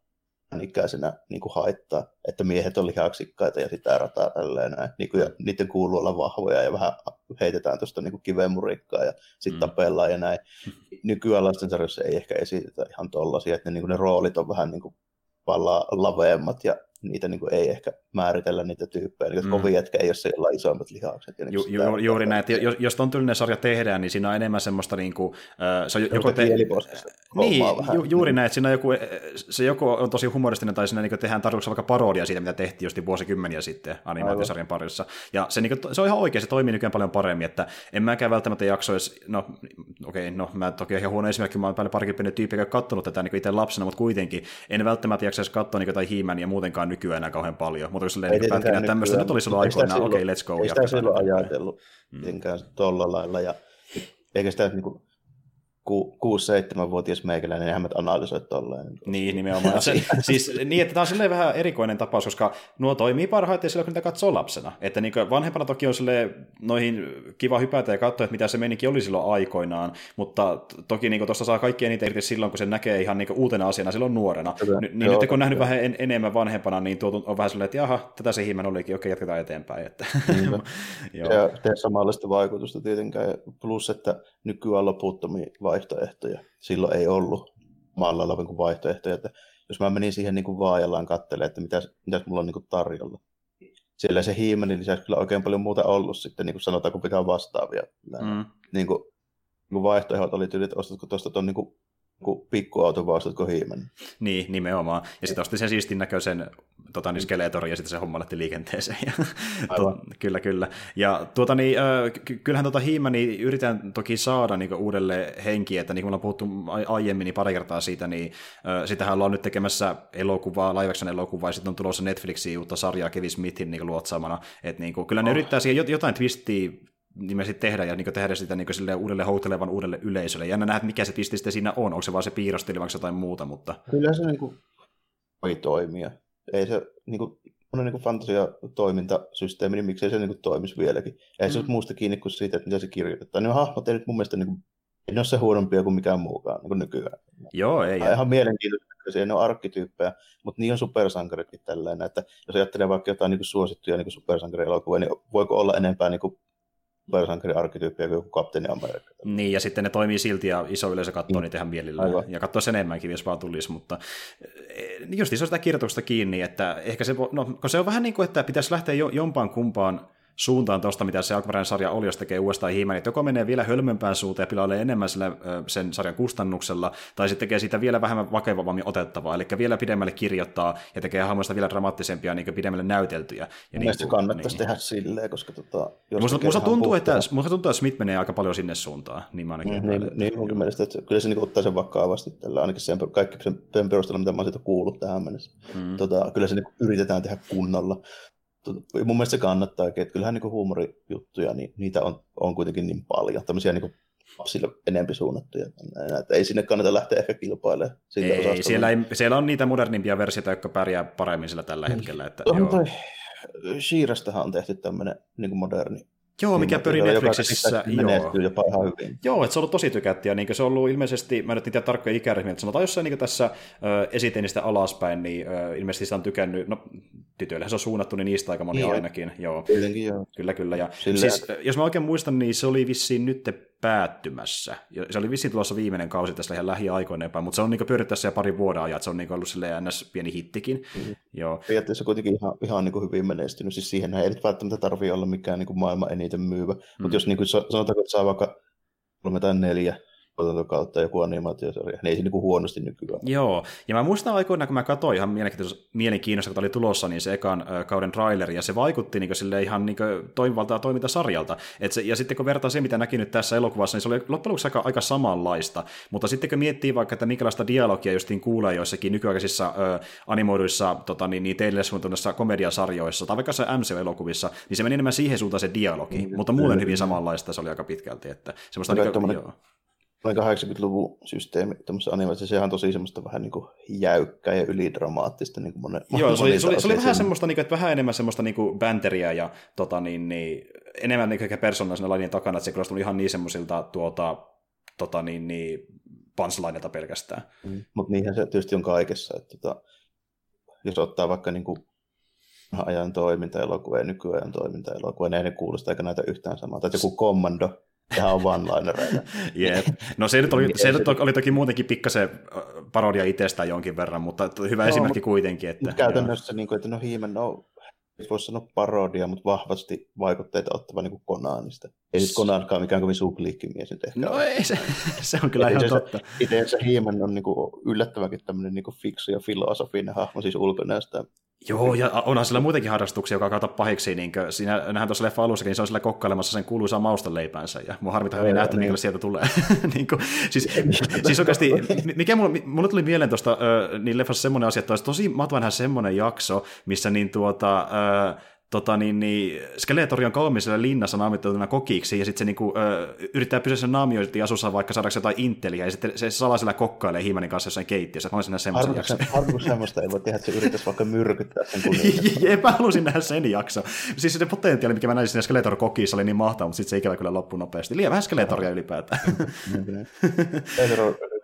ikäisenä niin kuin haittaa, että miehet on lihaksikkaita ja sitä rataa tälleen näin. Niin kuin, ja niiden kuuluu olla vahvoja ja vähän heitetään tuosta niin kivemurikkaa ja sitten mm. tapellaan ja näin. Nykyään lastensarjassa ei ehkä esitetä ihan tollaisia, että ne, niin kuin ne roolit on vähän niin kuin laveemmat ja niitä niin kuin ei ehkä määritellä niitä tyyppejä. Niin, mm. Kovin jätkä ei ole siellä isommat lihakset. Ja niin ju, ju, juuri näin, että jos, jos ton tyylinen sarja tehdään, niin siinä on enemmän semmoista niin kuin, äh, se on joko te... Niin, ju, juuri näin, että siinä on joku, se joko on tosi humoristinen tai siinä niin tehdään tarkoituksella vaikka parodia siitä, mitä tehtiin just vuosikymmeniä sitten animaatiosarjan parissa. Ja se, niin kuin, se on ihan oikein, se toimii nykyään paljon paremmin, että en mäkään välttämättä jaksoisi, no okei, okay, no mä toki ihan huono esimerkki, mä oon paljon parikin pieni tyyppi, joka on katsonut tätä niin itse lapsena, mutta kuitenkin en välttämättä jaksaisi katsoa niin jotain hiimän ja muutenkaan nykyään enää kauhean paljon, mutta kun silleen niin pätkinä tämmöistä nyt oli silloin aikoinaan, okei, okay, let's go. Ei sitä silloin ajatellut. Mm. tuolla lailla, ja eikä sitä niin kuin, 6-7-vuotias meikäläinen, niin eihän me analysoi tolleen. Niin, nimenomaan. Se, siis niin, että tämä on silleen vähän erikoinen tapaus, koska nuo toimii parhaiten silloin, kun niitä katsoo lapsena. Että niin vanhempana toki on silleen noihin kiva hypätä ja katsoa, että mitä se menikin oli silloin aikoinaan, mutta toki niin tuosta saa kaikkea niitä irti silloin, kun se näkee ihan niin uutena asiana silloin nuorena. Kyllä, niin joo, nyt kun on nähnyt vähän en, enemmän vanhempana, niin tuo on vähän silleen, että jaha, tätä se hiimen olikin, okei, jatketaan eteenpäin. Että, joo. Ja tee samanlaista vaikutusta tietenkään, plus että nykyään loputtomia vaihtoehtoja. Silloin ei ollut maalla kuin vaihtoehtoja. Että jos mä menin siihen niin kuin vaajallaan katselemaan, että mitä, mitä mulla on niin kuin tarjolla. Siellä se hiimenin lisäksi kyllä oikein paljon muuta ollut sitten, niin kuin sanotaan, kun pitää vastaavia. Mm. Niin kuin, niin kuin vaihtoehdot oli tyylit, että ostatko tuosta tuon niin kuin kuin pikkuauto vai ostatko hiimen. Niin, nimenomaan. Ja sitten osti sen siistin näköisen tota, niin skeletorin ja sitten se homma lähti liikenteeseen. Ja, to, kyllä, kyllä. Ja tuota, niin, äh, kyllähän tuota niin yritän toki saada niin uudelle henki, että niin kuin ollaan puhuttu aiemmin niin pari kertaa siitä, niin äh, sitähän ollaan nyt tekemässä elokuvaa, live action elokuvaa, ja sitten on tulossa Netflixiin uutta sarjaa Kevin Smithin niin luotsaamana. Että niin kuin, kyllä ne oh. yrittää siihen jotain twistiä nimesti tehdä ja niin tehdä sitä niin sille uudelle houtelevan uudelle yleisölle. Jännä nähdä, mikä se pisti sitten siinä on. Onko se vaan se piirrostili vai jotain muuta, mutta... Kyllä se niin kuin voi toimia. Ei se, niin kuin, niin fantasia-toimintasysteemi, niin miksei se niin kuin toimisi vieläkin. Ei mm. se ole muusta kiinni kuin siitä, että mitä se kirjoitetaan. Niin hahmot ei nyt mun mielestä niin kuin, ei ne ole se huonompia kuin mikään muukaan niin kuin nykyään. Joo, ei. Ja ihan mielenkiintoisia, ne on arkkityyppejä, mutta niin on supersankaritkin tällainen, että jos ajattelee vaikka jotain niin kuin suosittuja niin supersankarielokuvia, niin voiko olla enempää niin kuin supersankariarkkityyppiä kuin joku kapteeni Amerikka. Niin, ja sitten ne toimii silti, ja iso yleisö katsoo mm. niitä ihan mielillään, Aivan. ja katsoo sen enemmänkin, jos vaan tulisi, mutta eh, just se on sitä kirjoituksesta kiinni, että ehkä se, no, kun se on vähän niin kuin, että pitäisi lähteä jo, jompaan kumpaan suuntaan tuosta, mitä se alkuperäinen sarja oli, jos tekee uudestaan hiiman, että joko menee vielä hölmömpään suuntaan ja pilailee enemmän sillä, sen sarjan kustannuksella, tai sitten tekee siitä vielä vähemmän vakevammin otettavaa, eli vielä pidemmälle kirjoittaa ja tekee hahmoista vielä dramaattisempia, niin pidemmälle näyteltyjä. Ja niin, se kannattaisi niin. tehdä silleen, koska tota, jos musta, musta tuntuu, että, musta tuntuu, että Smith menee aika paljon sinne suuntaan. Niin, mä ainakin mm, niin, niin mun mielestä, että kyllä se niin ottaa sen vakavasti tällä, ainakin sen, kaikki sen, sen perusteella, mitä mä oon siitä kuullut tähän mennessä. Mm. Tota, kyllä se niin yritetään tehdä kunnolla mun mielestä se kannattaa, että kyllähän niin huumorijuttuja, niin niitä on, on kuitenkin niin paljon, tämmöisiä niin lapsille enempi suunnattuja. Että ei sinne kannata lähteä ehkä kilpailemaan. Ei, siellä, ei, siellä on niitä modernimpia versioita, jotka pärjää paremmin sillä tällä niin. hetkellä. Että, on joo. Toi, Sheerastahan on tehty tämmöinen niin moderni Joo, mikä pyörii Netflixissä. Joo. jopa ihan hyvin. Joo, että se on ollut tosi tykättiä. Niin se on ollut ilmeisesti, mä en tiedä tarkkoja ikäryhmiä, että sanotaan jossain niin tässä ö, esiteenistä alaspäin, niin ö, ilmeisesti sitä on tykännyt, no tytöillehän se on suunnattu, niin niistä aika moni niin ainakin. Joo. Tietenkin joo. Kyllä, kyllä. Ja, Sillä... siis, jos mä oikein muistan, niin se oli vissiin nyt päättymässä. Se oli vissiin tulossa viimeinen kausi tässä ihan lähiaikoina mutta se on niin pyörinyt tässä jo pari vuoden ajan, se on niin ollut silleen ns. pieni hittikin. Mm-hmm. Joo. Periaatteessa kuitenkin ihan, ihan niin hyvin menestynyt, siis siihen ei nyt välttämättä tarvitse olla mikään niin maailman eniten myyvä, mm. mutta jos niin kuin, sanotaanko, että saa vaikka kolme tai neljä kautta joku animaatiosarja, niin ei se niin huonosti nykyään. Joo, ja mä muistan aikoina, kun mä katsoin ihan mielenkiinnosta, kun oli tulossa, niin se ekan kauden traileri, ja se vaikutti niin sille ihan niin toimivalta ja toimintasarjalta. Et se, ja sitten kun vertaa se, mitä näki nyt tässä elokuvassa, niin se oli loppujen lopuksi aika, aika samanlaista. Mutta sitten kun miettii vaikka, että minkälaista dialogia justiin kuulee joissakin nykyaikaisissa ö, animoiduissa tota, niin, niin teille suunnitelmissa komediasarjoissa, tai vaikka se MCU-elokuvissa, niin se meni enemmän siihen suuntaan se dialogi, mm, mutta muuten hyvin samanlaista se oli aika pitkälti. Että semmoista niin, kuin, joo aika 80-luvun systeemi tämmöisessä animaatiossa, sehän on tosi semmoista vähän niin kuin jäykkää ja ylidramaattista. Niin kuin monen, Joo, se oli, se oli, se oli vähän semmoista, niin kuin, että vähän enemmän semmoista niin kuin bänteriä ja tota, niin, niin, enemmän niin kuin persoonallisena lainien takana, että se kyllä ihan niin semmoisilta tuota, tota, niin, niin, punchlineilta pelkästään. Mm, mutta niinhän se tietysti on kaikessa, että tota, jos ottaa vaikka niin kuin ajan toiminta-elokuva ja nykyajan toiminta-elokuva, niin ei ne kuulosta eikä näitä yhtään samaa. Tai joku kommando, Tämä on one-linereita. Jep. No se nyt oli, niin, se nyt oli toki muutenkin pikkasen parodia itsestään jonkin verran, mutta hyvä no, esimerkki kuitenkin. Että, käytännössä, niin kuin, että no Hiimen, no voisi sanoa parodia, mutta vahvasti vaikutteita ottava niin Konanista. Ei nyt Konankaan mikään kovin supliikkimies nyt ehkä. No ei, se, se on kyllä ihan totta. Itse Hiimen on niin kuin yllättävänkin tämmöinen niin fiksu ja filosofinen hahmo siis ulkonäöstä Joo, ja onhan sillä muutenkin harrastuksia, joka kautta pahiksi. Niin siinä nähdään tuossa leffa alussakin, niin se on sillä kokkailemassa sen kuuluisaa maustaleipänsä, ja mua harmittaa hyvin nähty, niin. sieltä tulee. niin kuin, siis, siis oikeasti, mikä mulle, mulle tuli mieleen tuosta niin leffassa semmoinen asia, että olisi tosi matva nähdä semmoinen jakso, missä niin tuota, äh, tota, niin, niin, Skeletori on kauemmin linnassa naamioituna kokiksi, ja sitten se niinku, ö, yrittää pysyä sen naamioitin asussa vaikka saadaanko jotain inteliä, ja sitten se salaisella kokkailee Hiimanin kanssa jossain keittiössä. Mä haluaisin nähdä semmoisen jakson. Harvoin semmoista ei voi tehdä, että se yrittäisi vaikka myrkyttää sen Jep, mä halusin nähdä sen jakso. Siis se potentiaali, mikä mä näin siinä Skeletor kokissa, oli niin mahtava, mutta sitten se ikävä kyllä loppui nopeasti. Liian vähän Skeletoria ylipäätään.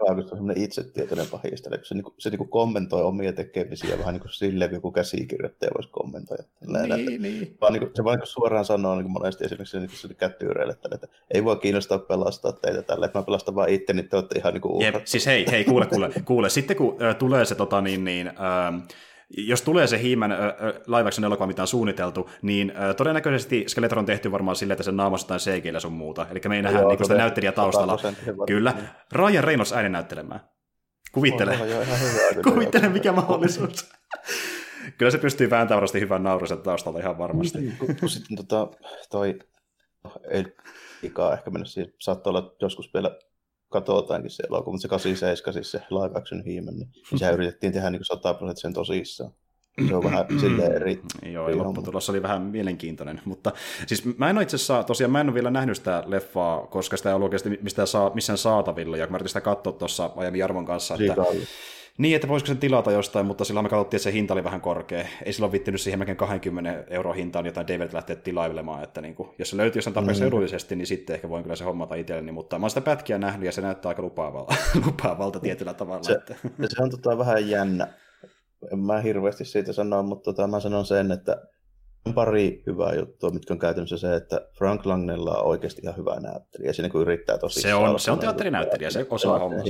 On semmoinen itsetietoinen pahistele, kun se, niin kuin, se niin kuin kommentoi omia tekemisiä vähän niin kuin silleen, kun joku käsikirjoittaja voisi kommentoida. Niin, niin. Vaan, niin kuin, se vaan niin suoraan sanoo niin monesti esimerkiksi niin se kättyyreille, että ei voi kiinnostaa pelastaa teitä tällä, että mä pelastan vaan itse, niin te olette ihan niin kuin Jep, siis hei, hei, kuule, kuule, kuule. Sitten kun äh, tulee se tota, niin, niin, äh, jos tulee se live action elokuva, mitä on suunniteltu, niin äh, todennäköisesti Skeletor on tehty varmaan silleen, että sen naamassa jotain cg sun muuta. Eli me ei nähdä niin sitä näyttelijä taustalla. Kyllä. Ryan Reynolds äänen näyttelemään. Kuvittele. Kuvittele, mikä mahdollisuus. Kyllä se pystyy vääntämään varmasti hyvän naurusen taustalta ihan varmasti. Sitten tota, toi, ei ikaa ehkä mennä siihen, saattaa olla joskus vielä katsotaankin se elokuva, mutta se 87, siis se live action hiimen, niin sehän yritettiin tehdä niin 100 prosenttisen tosissaan. Se on vähän silleen eri. Joo, ja lopputulos oli vähän mielenkiintoinen. Mutta siis mä en itse asiassa, tosiaan mä en ole vielä nähnyt sitä leffaa, koska sitä ei ollut oikeasti mistään saa, missään saatavilla, ja mä yritin sitä katsoa tuossa aiemmin Jarvon kanssa, että, Niin, että voisiko sen tilata jostain, mutta silloin me katsottiin, että se hinta oli vähän korkea. Ei silloin vittinyt siihen melkein 20 euro hintaan jotain DVD lähteä tilailemaan, että niin kuin, jos se löytyy jostain tarpeeksi mm. edullisesti, niin sitten ehkä voin kyllä se hommata itselleni, mutta mä oon sitä pätkiä nähnyt ja se näyttää aika lupaavalta, lupaavalta tietyllä tavalla. Se, että... se on tota vähän jännä. En mä hirveästi siitä sanoa, mutta tota, mä sanon sen, että pari hyvää juttua, mitkä on käytännössä se, että Frank Langnella on oikeasti ihan hyvä näyttelijä. Se niin yrittää tosi Se on, se on teatterinäyttelijä, se osaa hommasta.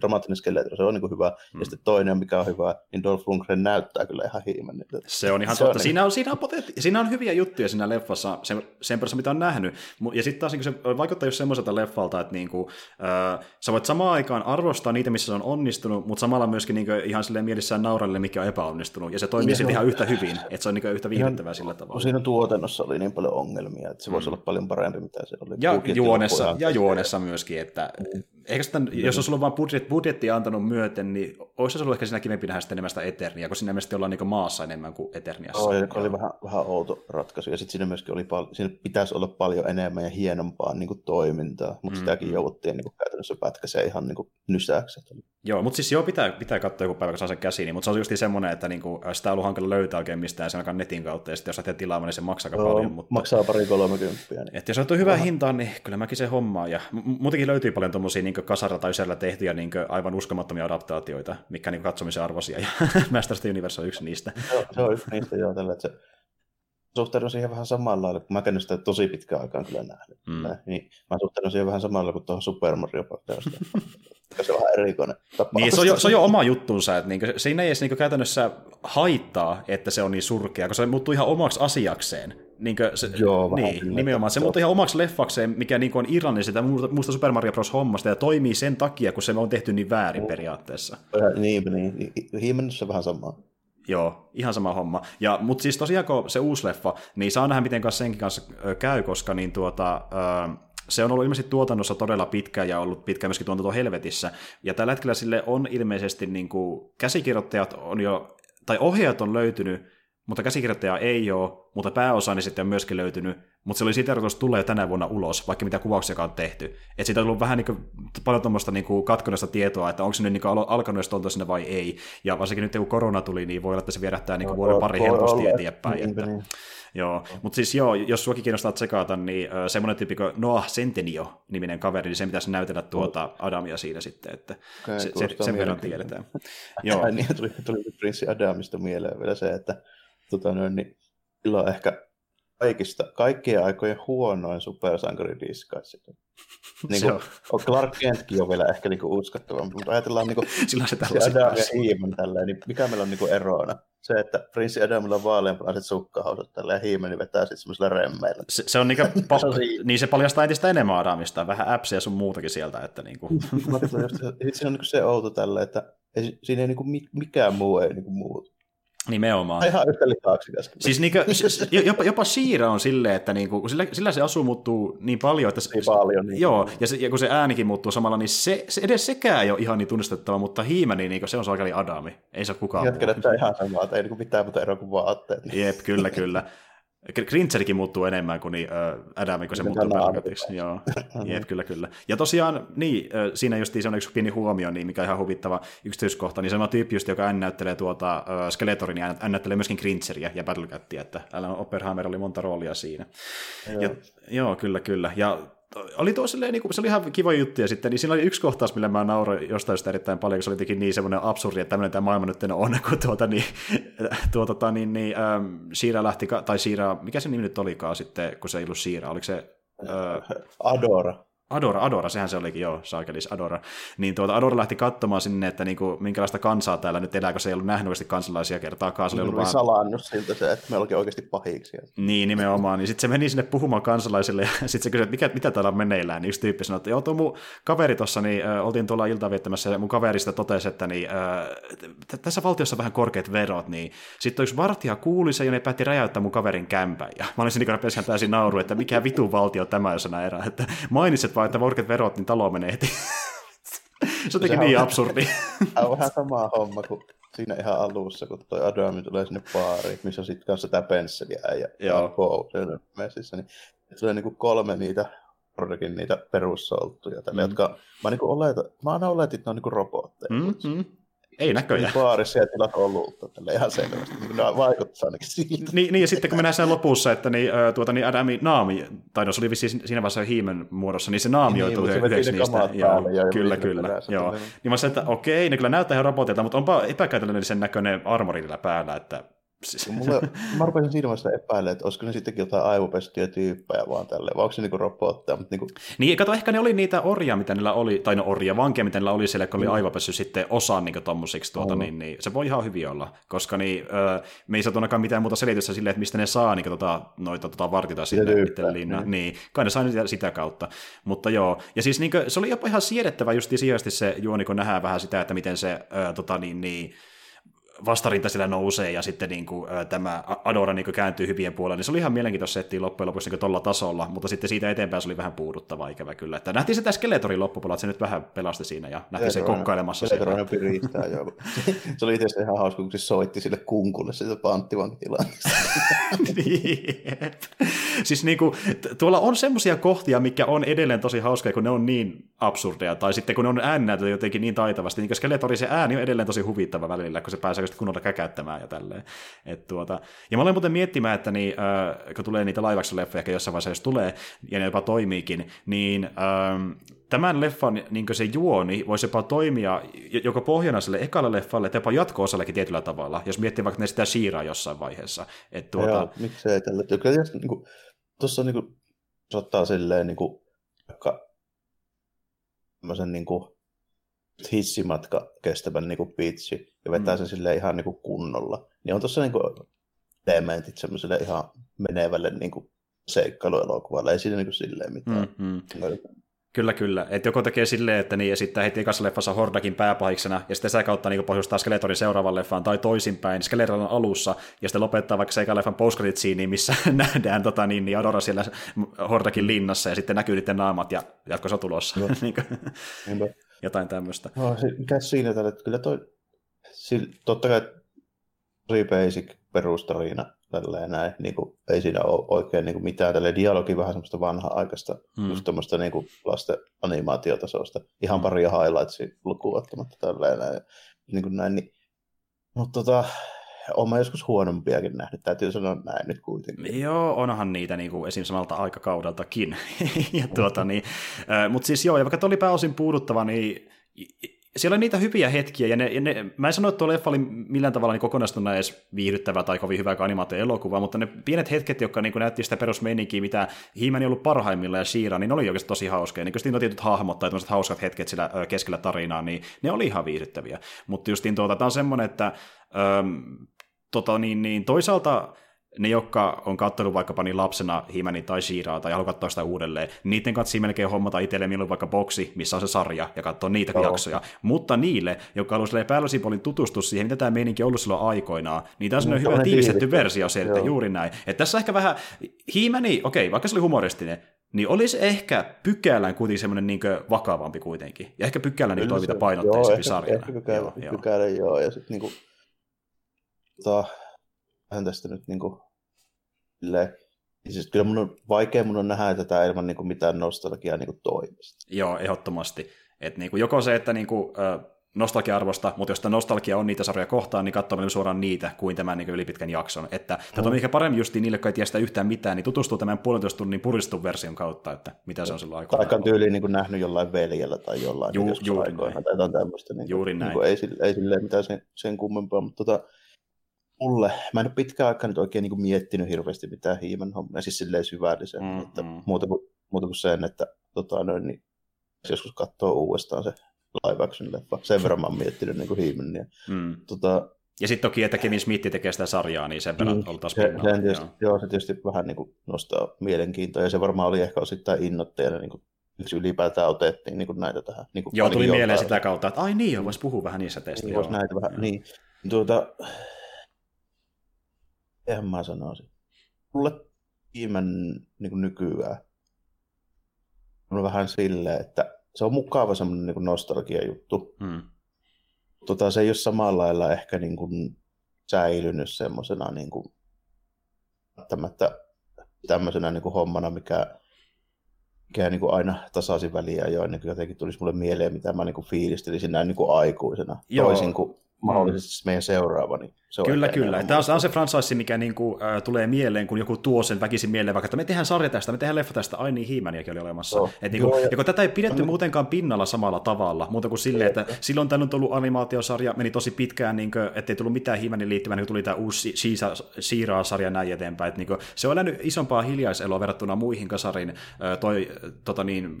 Dramaattinen skeletro, se on niin hyvä. Mm. Ja sitten toinen, mikä on hyvä, niin Dolph Lundgren näyttää kyllä ihan hiimen. Se on ihan se totta. On, siinä, on, siinä, on potenti- siinä on hyviä juttuja siinä leffassa, sen, sen perässä mitä on nähnyt. Ja sitten taas niin se vaikuttaa just semmoiselta leffalta, että niin kuin, äh, sä voit samaan aikaan arvostaa niitä, missä se on onnistunut, mutta samalla myöskin niin ihan silleen mielissään nauralle, mikä on epäonnistunut. Ja se toimii sitten ihan yhtä hyvin, että se on niin yhtä viihdyttävää sillä tavalla. Siinä tuotannossa oli niin paljon ongelmia, että se voisi mm. olla paljon parempi, mitä se oli. Ja juonessa, ja juonessa myöskin, että mm. Eikö sitä, jos olisi ollut vain budjet, budjetti antanut myöten, niin olisi se ollut ehkä siinä kivempi nähdä enemmän sitä Eternia, kun siinä mielestäni ollaan niin maassa enemmän kuin Eterniassa. Joka oli vähän, vähän outo ratkaisu, ja sitten siinä myöskin oli pal- siinä pitäisi olla paljon enemmän ja hienompaa niin kuin toimintaa, mutta mm. sitäkin jouduttiin niin kuin käytännössä pätkäseen ihan niin kuin nysäksi. Joo, mutta siis joo, pitää, pitää katsoa joku päivä, kun saa sen käsiin, niin, mutta se on just semmoinen, että niin kuin, sitä on ollut hankala löytää oikein mistään sen netin kautta, ja sitten jos sä teet tilaamaan, niin se maksaa joo, paljon. Mutta... Maksaa pari kolmekymppiä. Niin. Että jos on hyvä hintaan, niin kyllä mäkin se hommaa. Ja muutenkin löytyy paljon tuommoisia niin kasarra tai ysärillä tehtyjä niin aivan uskomattomia adaptaatioita, mikä niin katsomisen arvoisia, ja Masters Universe on yksi niistä. Joo, se on yksi niistä, joo, tällä, että se suhtaudun siihen vähän samalla lailla, kun mä en sitä tosi pitkään aikaan kyllä nähnyt. Mm. Niin mä suhtaudun siihen vähän samalla kuin tuohon Super Mario Brothers. se on vähän erikoinen tapaus. Niin, se on jo, se on jo oma juttunsa, että niinku, siinä ei edes niinku käytännössä haittaa, että se on niin surkea, koska se muuttuu ihan omaksi asiakseen. Niin se, Joo, niin, kyllä, nimenomaan. Se muuttuu ihan omaksi leffakseen, mikä niin on Irlannin sitä muusta Super Mario Bros. hommasta, ja toimii sen takia, kun se on tehty niin väärin periaatteessa. Niin, niin. Hiimennys on vähän samaa. Joo, ihan sama homma. Ja, mutta siis tosiaan kun se uusi leffa, niin saa nähdä miten kanssa senkin kanssa käy, koska niin tuota, se on ollut ilmeisesti tuotannossa todella pitkä ja ollut pitkä myöskin tuotanto helvetissä. Ja tällä hetkellä sille on ilmeisesti niin kuin, käsikirjoittajat on jo, tai ohjaajat on löytynyt, mutta käsikirjoittaja ei ole, mutta pääosa niin sitten on myöskin löytynyt, mutta se oli siitä että tulee tänä vuonna ulos, vaikka mitä kuvauksia on tehty. Että siitä on ollut vähän niin kuin, paljon tuommoista niin katkoneista tietoa, että onko se nyt niin kuin alkanut edes sinne vai ei. Ja varsinkin nyt kun korona tuli, niin voi olla, että se vierähtää niin kuin vuoden pari helposti eteenpäin. Niin, että, niin. Joo, mutta siis joo, jos suakin kiinnostaa tsekata, niin semmoinen tyyppi kuin Noah Centenio niminen kaveri, niin sen pitäisi näytellä tuota Adamia siinä sitten, että okay, se, se, sen verran tiedetään. joo. niin, tuli, tuli Prinssi Adamista mieleen vielä se, että tota, noin, niin, silloin ehkä kaikista, kaikkien aikojen huonoin supersankaridiskaisi. Niin kuin, on Clark Kentkin on vielä ehkä niin kuin uskottavampi, mutta ajatellaan niin kuin, se, se Adam ja Hiiman tälleen, niin mikä meillä on niin kuin erona? Se, että prinssi Adamilla on vaaleanpunaiset sukkahausut tälleen ja Hiimani vetää sitten semmoisilla remmeillä. Se, se on niin, pa- niin se paljastaa entistä enemmän Adamista, vähän appsia sun muutakin sieltä. Että niin kuin. Sitten on niin se outo tälle, että ei, siinä ei niin kuin mikään muu ei niin kuin muutu. Nimenomaan. Ihan yhtä lihaksikas. Siis niinku, jopa, jopa Siira on silleen, että niinku, sillä, sillä se asu muuttuu niin paljon, että... Se, niin paljon. Niin. Joo, ja, se, ja kun se äänikin muuttuu samalla, niin se, se edes sekään ei ole ihan niin tunnistettava, mutta Hiimä, niin niinku, se on saakeli Adami. Ei se ole kukaan Jatketaan ihan samaa, ei niinku mitään muuta eroa kuin vaatteet. Jep, kyllä, kyllä. Grincherikin muuttuu enemmän kuin niin, Adam, kun se muuttuu. Joo, jep, kyllä, kyllä. Ja tosiaan, niin, siinä just se on yksi pieni huomio, niin mikä on ihan huvittava yksityiskohta, niin se on tyyppi just, joka näyttelee tuota uh, Skeletorin, niin näyttelee myöskin Grincheria ja Battlecattia, että Alan Oppenheimer oli monta roolia siinä. Joo, ja, joo kyllä, kyllä. Ja oli tuo silleen, niin kuin, se oli ihan kiva juttu, ja sitten niin siinä oli yksi kohtaus, millä mä nauroin jostain sitä erittäin paljon, kun se oli jotenkin niin semmoinen absurdi, että tämmöinen tämä maailma nyt on, kun tuota, niin, tuota, niin, niin ähm, Siira lähti, tai Siira, mikä se nimi nyt olikaan sitten, kun se ei ollut Siira, oliko se... Äh, Adora. Adora, Adora, sehän se olikin, joo, saakelis Adora. Niin tuota, Adora lähti katsomaan sinne, että niinku, minkälaista kansaa täällä nyt elää, kun se ei ollut nähnyt kansalaisia kertaakaan. Se oli, ollut vaan... salannut siltä se, että me olikin oikeasti pahiksi. Niin, nimenomaan. Niin sitten se meni sinne puhumaan kansalaisille, ja sitten se kysyi, että mikä, mitä täällä on meneillään. Niin yksi tyyppi sanoi, että joo, tuo mun kaveri tuossa, niin äh, oltiin tuolla iltaa viettämässä, ja mun kaverista totesi, että niin, äh, tässä valtiossa on vähän korkeat verot, niin sitten yksi vartija kuuli sen, ja ne päätti räjäyttää mun kaverin kämpän. Ja mä olisin niin täysin nauru, että mikä vitu valtio tämä, jos erää. Että mainitset vaan, että korkeat verot, niin talo menee heti. se on niin absurdi. Tämä on vähän sama homma kuin siinä ihan alussa, kun toi Adami tulee sinne baariin, missä on sitten kanssa tämä pensseliä ja, Paul messissä, niin tulee niinku kolme niitä niitä perussolttuja, tälle, mm. jotka mä, niinku oletan, mä aina oletin, että ne on niinku robotteja. Mm-hmm. Ei näköjään. Baarissa ja tilat olutta, tälle ihan selvästi. Niin ne vaikuttaa ainakin siitä. Niin, niin, ja sitten kun me nähdään lopussa, että niin, tuota, niin Adami Naami, tai no se oli vissiin siinä vaiheessa hiimen muodossa, niin se Naami niin, niin, yhdeksi niistä. Joo, ja kyllä, kyllä. Joo. Niin mä sanoin, että okei, ne kyllä näyttää ihan robotilta, mutta onpa epäkäytännöllisen näköinen armori päällä, että Siis. Mulle, mä rupesin siinä vaiheessa epäilemään, että olisiko ne sittenkin jotain aivopestyjä tyyppejä vaan tälleen, vai onko se niinku robotteja? Mutta niinku... Niin, kato, ehkä ne oli niitä orjia, mitä niillä oli, tai no orjia, vankeja, mitä niillä oli siellä, kun oli mm. aivopessy sitten osa niin tommosiksi, tuota, mm. niin, niin, se voi ihan hyvin olla, koska niin, öö, me ei saatu ainakaan mitään muuta selitystä silleen, että mistä ne saa niin, tota, noita tota, vartita sinne itselleen, mm. niin, kai ne saa sitä, sitä kautta, mutta joo, ja siis niin kuin, se oli jopa ihan siedettävä just se juoni, kun nähdään vähän sitä, että miten se öö, tota, niin, niin, vastarinta sillä nousee ja sitten niin kuin, tämä Adora niin kuin, kääntyy hyvien puolelle, niin se oli ihan mielenkiintoista settiä loppujen lopuksi niin tuolla tasolla, mutta sitten siitä eteenpäin se oli vähän puuduttava ikävä kyllä. Että nähtiin sitä Skeletorin loppupuolella, että se nyt vähän pelasti siinä ja nähtiin se kokkailemassa siellä. riittää, joo. se oli itse ihan hauska, kun se soitti sille kunkulle sitä panttivankitilanteesta. niin, siis niin kuin, tuolla on semmoisia kohtia, mikä on edelleen tosi hauskoja, kun ne on niin absurdeja, tai sitten kun ne on äännäytetty jotenkin niin taitavasti, niin Skeletori se ääni on edelleen tosi huvittava välillä, kun se pääsee just kunnolla käkäyttämään ja tälleen. Et tuota, ja mä olen muuten miettimään, että niin, äh, kun tulee niitä leffoja, ehkä jossain vaiheessa jos tulee, ja ne jopa toimiikin, niin äh, tämän leffan niin se juoni voisi jopa toimia joko pohjana sille ekalle leffalle, että jopa jatko-osallekin tietyllä tavalla, jos miettii vaikka ne sitä siiraa jossain vaiheessa. Et tuota... Joo, miksei tällä. Kyllä niin kuin, tuossa niin kuin, ottaa silleen niin kuin, vaikka niin kuin, hissimatka kestävän niin kuin pitchi ja vetää mm. sen silleen ihan niin kuin kunnolla. Niin on tuossa niin kuin elementit semmoiselle ihan menevälle niin kuin seikkailuelokuvalle. Ei siinä niin kuin silleen mitään. Mm-hmm. Kyllä, kyllä. Että joko tekee silleen, että niin esittää heti ekassa leffassa Hordakin pääpahiksena, ja sitten sitä kautta niin pohjustaa Skeletorin seuraavan leffaan, tai toisinpäin, Skeleton alussa, ja sitten lopettaa vaikka se leffan post missä nähdään tota, niin, niin Adora siellä Hordakin linnassa, ja sitten näkyy niiden naamat, ja jatkossa tulossa. No. Jotain tämmöistä. No, mikä siinä tällä, että kyllä toi, totta kai tosi basic perustarina, tälleen näin, niin kuin, ei siinä ole oikein niin kuin mitään, tälle dialogi vähän semmoista vanha-aikaista, mm. just tämmöistä niin kuin lasten animaatiotasosta, ihan pari highlightsia lukuun ottamatta tälleen näin, niin kuin näin, niin, mutta tota, olen joskus huonompiakin nähnyt, täytyy sanoa näin nyt kuitenkin. Joo, onhan niitä niin kuin esim. samalta aikakaudeltakin. ja tuota, niin, mutta siis joo, ja vaikka oli pääosin puuduttava, niin siellä on niitä hyviä hetkiä, ja, ne, ja ne, mä en sano, että tuo leffa oli millään tavalla niin kokonaisuutena edes viihdyttävä tai kovin hyvä animaatio-elokuva, mutta ne pienet hetket, jotka niin näytti sitä perusmeininkiä, mitä Hiimäni ollut parhaimmilla ja Shiira, niin ne oli oikeasti tosi hauskoja. Niin kun on tietyt hahmot tai hauskat hetket sillä keskellä tarinaa, niin ne oli ihan viihdyttäviä. Mutta justiin tuota, tämä on semmoinen, että ähm, tota, niin, niin, toisaalta ne, jotka on katsonut vaikkapa niin lapsena Himeni tai Shiraa tai haluaa katsoa sitä uudelleen, niiden kanssa melkein hommata itselleen milloin vaikka boksi, missä on se sarja, ja katsoa niitä oh. jaksoja. Mutta niille, jotka haluaisivat päällisin puolin tutustua siihen, mitä tämä meininki on ollut silloin aikoinaan, niin tässä on hyvä tiivistetty versio sieltä, juuri näin. Että tässä ehkä vähän, Himeni, okei, vaikka se oli humoristinen, niin olisi ehkä pykälän kuitenkin semmoinen niin vakavampi kuitenkin. Ja ehkä pykälän niin toiminta painotteisempi sarjana. Ehkä pykälä, joo, pykälä, joo. joo. Ja sitten niin kuin, tota, vähän tästä nyt niin kuin, silleen, siis kyllä mun on vaikea mun on nähdä tätä ilman niin kuin mitään nostalgiaa niin kuin toimista. Joo, ehdottomasti. Et niin kuin joko se, että niin kuin, nostalgia-arvosta, mutta jos nostalgia on niitä sarjoja kohtaan, niin katsoo suoraan niitä kuin tämän niin ylipitkän jakson. Että mm. tämä on ehkä paremmin just niille, jotka ei tiedä sitä yhtään mitään, niin tutustuu tämän puolentoista tunnin puristun version kautta, että mitä se on silloin aikaa. Tai tyyliin niin nähnyt jollain veljellä tai jollain Ju, juuri näin. tai jotain tämmöistä. Niin juuri näin. Niin kuin, ei, ei silleen mitään sen, sen kummempaa, mutta tota, mulle, mä en ole pitkään aikaa nyt oikein niin kuin miettinyt hirveästi mitään hiimen hommia, siis silleen syvällisen, mm-hmm. että muuta kuin, muuta kuin sen, että tota, noin, niin, joskus katsoo uudestaan se live action leffa. Sen verran mä oon miettinyt niin kuin hiimeniä. Mm. Tota, ja sitten toki, että Kevin Smith tekee sitä sarjaa, niin sen verran mm, oltaisiin se, se tietysti, joo. joo. se tietysti vähän niin kuin nostaa mielenkiintoa, ja se varmaan oli ehkä osittain innoitteena, niin kuin, miksi ylipäätään otettiin niin kuin näitä tähän. Niin kuin joo, tuli mieleen sitä kautta, että ai niin, voisi puhua vähän niistä teistä. Niin, voisi näitä vähän, niin. Tuota, eihän mä sanoisin. Mulle viimein niin kuin nykyään on vähän silleen, että se on mukava semmoinen niin nostalgia juttu. Hmm. Tota, se ei ole samalla lailla ehkä niin kuin säilynyt semmoisena niin kuin, tämmöisenä niin kuin hommana, mikä, mikä niin kuin aina tasaisin väliä jo ennen kuin jotenkin tulisi mulle mieleen, mitä mä niin kuin fiilistelisin näin niin kuin aikuisena. Joo. Toisin kuin mahdollisesti meidän seuraava. Niin se on kyllä, kyllä. Tämä on, se franchise, mikä niin kuin, äh, tulee mieleen, kun joku tuo sen väkisin mieleen, vaikka että me tehdään sarja tästä, me tehdään leffa tästä, ai niin, Hiimaniakin oli olemassa. No, Et, niin kuin, joo, ja, kun tätä ei pidetty no, muutenkaan pinnalla samalla tavalla, muuta kuin silleen, että silloin tämä on ollut animaatiosarja, meni tosi pitkään, niin kuin, ettei tullut mitään Hiimanin liittyvää, niin tuli tämä uusi Siiraa-sarja näin eteenpäin. Et, niin kuin, se on elänyt isompaa hiljaiseloa verrattuna muihin kasarin äh, toi, tota niin,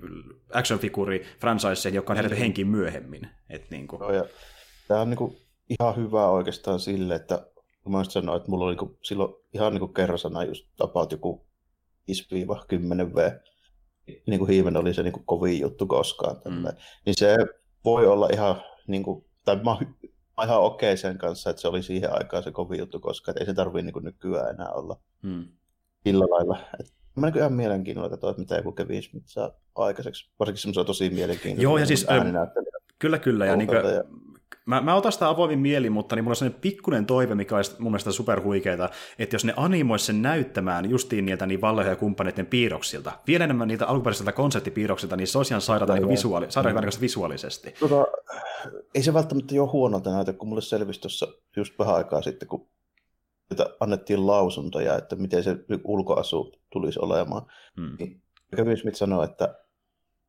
action-figuri franchiseen, joka on herätty mm. henkiin myöhemmin. Et, niin kuin. No, ja, tämä on niin kuin ihan hyvä oikeastaan sille, että mä sanoin, että mulla oli niin kuin, silloin ihan niin kuin kerrasana just tapaut joku 5-10 V. Niin kuin hiimen oli se niin kuin kovin juttu koskaan. Mm. Niin se voi olla ihan, niin kuin, tai mä, mä ihan okei okay sen kanssa, että se oli siihen aikaan se kovin juttu koskaan, että ei se tarvii niin nykyään enää olla mm. sillä lailla. Et mä niin ihan mielenkiinnolla katsoa, että mitä joku Kevin Smith saa aikaiseksi. Varsinkin se on tosi mielenkiintoista. Joo, ja siis Kyllä, kyllä. Ja, niin kuin, ja Mä, mä otan sitä avoimin mieli, mutta niin mulla on sellainen pikkuinen toive, mikä olisi mun mielestä superhuikeita, että jos ne animoisi sen näyttämään justiin niiltä niin Valleho ja kumppaneiden piirroksilta, vielä enemmän niiltä alkuperäisiltä konseptipiirroksilta, niin se olisi ihan sairaata niin visuaali, sairaan mm. visuaalisesti. Tota, ei se välttämättä jo huonolta näytä, kun mulle selvisi tuossa just vähän aikaa sitten, kun että annettiin lausuntoja, että miten se ulkoasu tulisi olemaan. Hmm. Niin Kevin Smith sanoi, että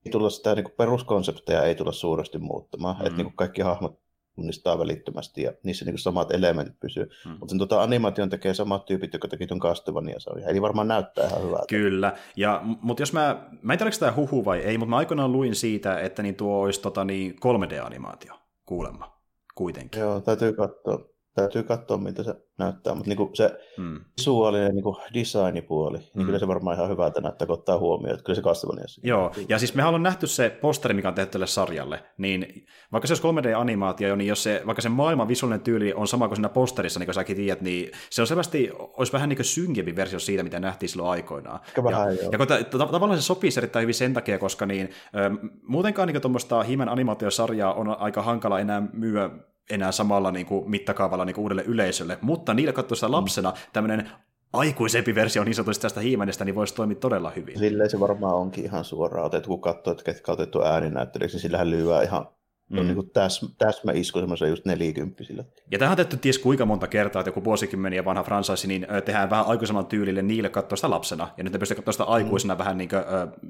ei tulla sitä niin peruskonsepteja ei tulla suuresti muuttamaan, hmm. että niin kaikki hahmot tunnistaa välittömästi ja niissä niin samat elementit pysyy. Hmm. Mutta sen tota, animaation tekee samat tyypit, jotka teki tuon Castlevania-sarjan. Eli varmaan näyttää ihan hyvältä. Kyllä, ja, mutta jos mä, mä en tiedä, tämä huhu vai ei, mutta mä aikoinaan luin siitä, että niin tuo olisi tota, niin 3D-animaatio kuulemma kuitenkin. Joo, täytyy katsoa täytyy katsoa, miltä se näyttää, mutta niin se hmm. visuaalinen niin designipuoli, niin hmm. kyllä se varmaan ihan hyvältä näyttää, kun ottaa huomioon, että kyllä se Castlevaniassa. Joo, ja siis me on nähty se posteri, mikä on tehty tälle sarjalle, niin vaikka se olisi 3D-animaatio, niin jos se, vaikka se maailman visuaalinen tyyli on sama kuin siinä posterissa, niin kuin säkin tiedät, niin se on selvästi, olisi vähän niin kuin synkempi versio siitä, mitä nähtiin silloin aikoinaan. Ehkä vähän, ja, joo. ja kun t- t- tavallaan se sopii erittäin hyvin sen takia, koska niin, muutenkaan niin tuommoista Himen animaatiosarjaa on aika hankala enää myyä enää samalla niin kuin, mittakaavalla niin kuin uudelle yleisölle, mutta niillä katsoessa mm. lapsena tämmöinen aikuisempi versio niin sanotusti tästä hiimenestä, niin voisi toimia todella hyvin. Silleen se varmaan onkin ihan suoraan otettu, kun katsoo, että ketkä otettu ääninäyttelijäksi, niin sillähän lyö ihan Mm. On niin täs, täsmäisku semmoisen just nelikymppisillä. Ja tähän on tehty ties kuinka monta kertaa, että joku vuosikymmeniä vanha franchise, niin tehdään vähän aikuisemman tyylille niille katsoa sitä lapsena, ja nyt ne pystyy katsoa sitä aikuisena mm. vähän niin kuin,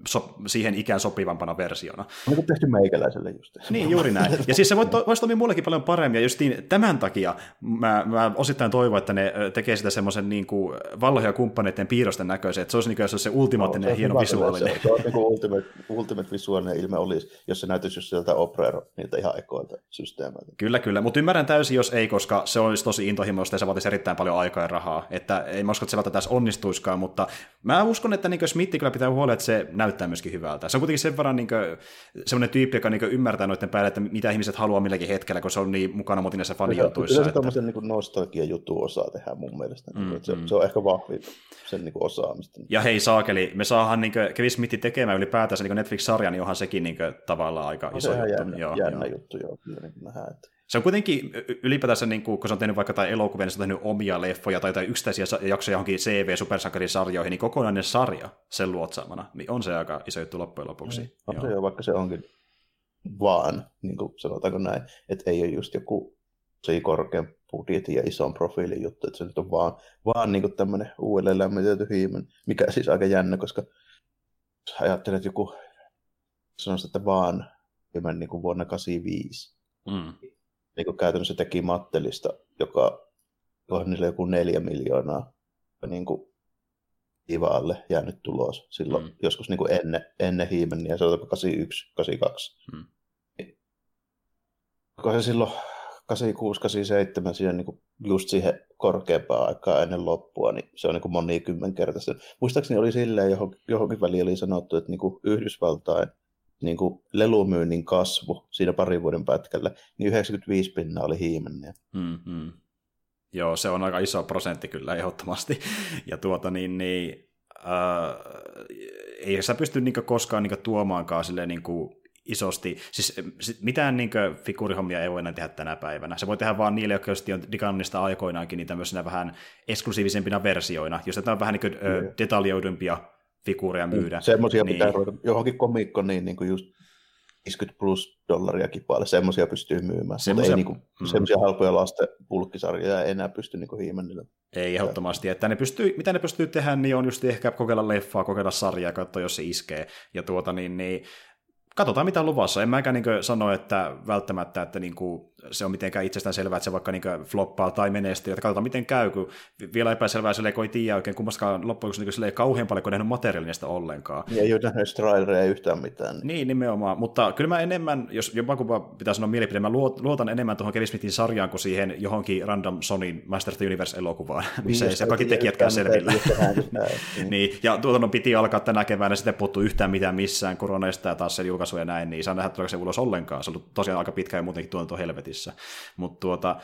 so, siihen ikään sopivampana versiona. On niin tehty meikäläiselle just. Niin, juuri näin. Ja siis se voi, voisi toimia muullekin paljon paremmin, ja justiin tämän takia mä, mä osittain toivon, että ne tekee sitä semmoisen niin kuin ja kumppaneiden piirrosten näköisen, että se olisi niin kuin, se ultimaattinen no, hieno visuaalinen. Se, se on niin kuin ultimate, ultimate visuaalinen ilme olisi, jos se näyttäisi just sieltä Oprero, niin niiltä ihan ekoilta systeemeiltä. Kyllä, kyllä, mutta ymmärrän täysin, jos ei, koska se olisi tosi intohimoista ja se vaatisi erittäin paljon aikaa ja rahaa. Että ei mä usko, että se välttämättä tässä onnistuiskaan, mutta mä uskon, että niin Smith kyllä pitää huolella, että se näyttää myöskin hyvältä. Se on kuitenkin sen verran niin semmoinen tyyppi, joka niin ymmärtää noiden päälle, että mitä ihmiset haluaa milläkin hetkellä, kun se on niin mukana mutin näissä fanijutuissa. Kyllä se tämmöisen niin nostalgia juttu osaa tehdä mun mielestä. Mm, se, mm. se, on ehkä vahvi sen niin osaamista. Ja hei saakeli, me saadaan niin Kevin Smithin tekemään ylipäätänsä niin Netflix-sarja, niin onhan sekin niin tavallaan aika no, iso juttu. Jännä, joo, jännä joo. juttu, joo, kyllä niin nähdään. Että... Se on kuitenkin ylipäätänsä, niin kuin, kun se on tehnyt vaikka tai elokuvia, niin se on tehnyt omia leffoja tai, tai yksittäisiä jaksoja johonkin CV-supersankarisarjoihin, niin kokonainen sarja sen luotsaamana, niin on se aika iso juttu loppujen lopuksi. Niin, on se jo, vaikka se onkin vaan, niin kuin sanotaanko näin, että ei ole just joku se korkean budjetin ja ison profiilin juttu, että se nyt on vaan, vaan niin kuin tämmöinen uudelleen lämmitelty hiimen, mikä siis aika jännä, koska ajattelet joku sanoisi, että vaan niin kuin vuonna 85 Mm. Niin kuin käytännössä teki Mattelista, joka on niille joku neljä miljoonaa niin kuin Ivaalle jäänyt tulos silloin mm. joskus niin kuin ennen, ennen Hiimeniä, se oli 81, 82. Mm. Kun se silloin 86, 87 siihen niin kuin just siihen korkeampaan aikaa ennen loppua, niin se on niin kuin monikymmenkertaista. Muistaakseni oli silleen, johonkin, johonkin väliin oli sanottu, että niin kuin Yhdysvaltain niin kuin lelumyynnin kasvu siinä parin vuoden pätkällä, niin 95 pinnaa oli hiimenniä. Mm-hmm. Joo, se on aika iso prosentti kyllä ehdottomasti. Ja tuota niin, niin äh, ei sä pysty niin koskaan niin tuomaankaan silleen niin isosti, siis mitään niin figurihommia ei voi enää tehdä tänä päivänä. Se voi tehdä vaan niille, jotka on digannista aikoinaankin, niin tämmöisenä vähän eksklusiivisempina versioina, jos on vähän niin kuin, mm. detaljoidumpia figuureja niin, myydä. Semmoisia niin. pitää ruveta johonkin komikko, niin, niin kuin just 50 plus dollaria kipaille, semmoisia pystyy myymään. Semmoisia, ei niinku, mm. semmoisia halpoja lasten pulkkisarjoja ei enää pysty niinku hiimennillä. Ei ehdottomasti, että ne pystyy, mitä ne pystyy tehdä, niin on just ehkä kokeilla leffaa, kokeilla sarjaa, katsoa, jos se iskee. Ja tuota, niin, niin katsotaan mitä on luvassa. En mäkään niin sano, että välttämättä, että niin kuin se on mitenkään itsestään selvää, että se vaikka niin floppaa tai menestyy, että katsotaan miten käy, kun vielä epäselvää sille, kun ei tiedä oikein kummastakaan loppujen niin silleen kauhean paljon, kun nähnyt materiaalista ollenkaan. Ja ei ole nähnyt traileria yhtään mitään. Niin, nimenomaan, mutta kyllä mä enemmän, jos jopa kun pitää sanoa mielipide, mä luotan enemmän tuohon Kevin Smithin sarjaan kuin siihen johonkin random Sonin Master of the Universe-elokuvaan, missä niin, ei se kaikki tekijätkään selvillä. niin, ja tuotannon piti alkaa tänä keväänä, sitten puuttuu yhtään mitään missään, korona estää taas sen julkaisu ja näin, niin saa nähdä, tuleeko se ulos ollenkaan. Se on ollut tosiaan aika pitkä ja muutenkin tuotanto helvetin netissä. Mutta tuota,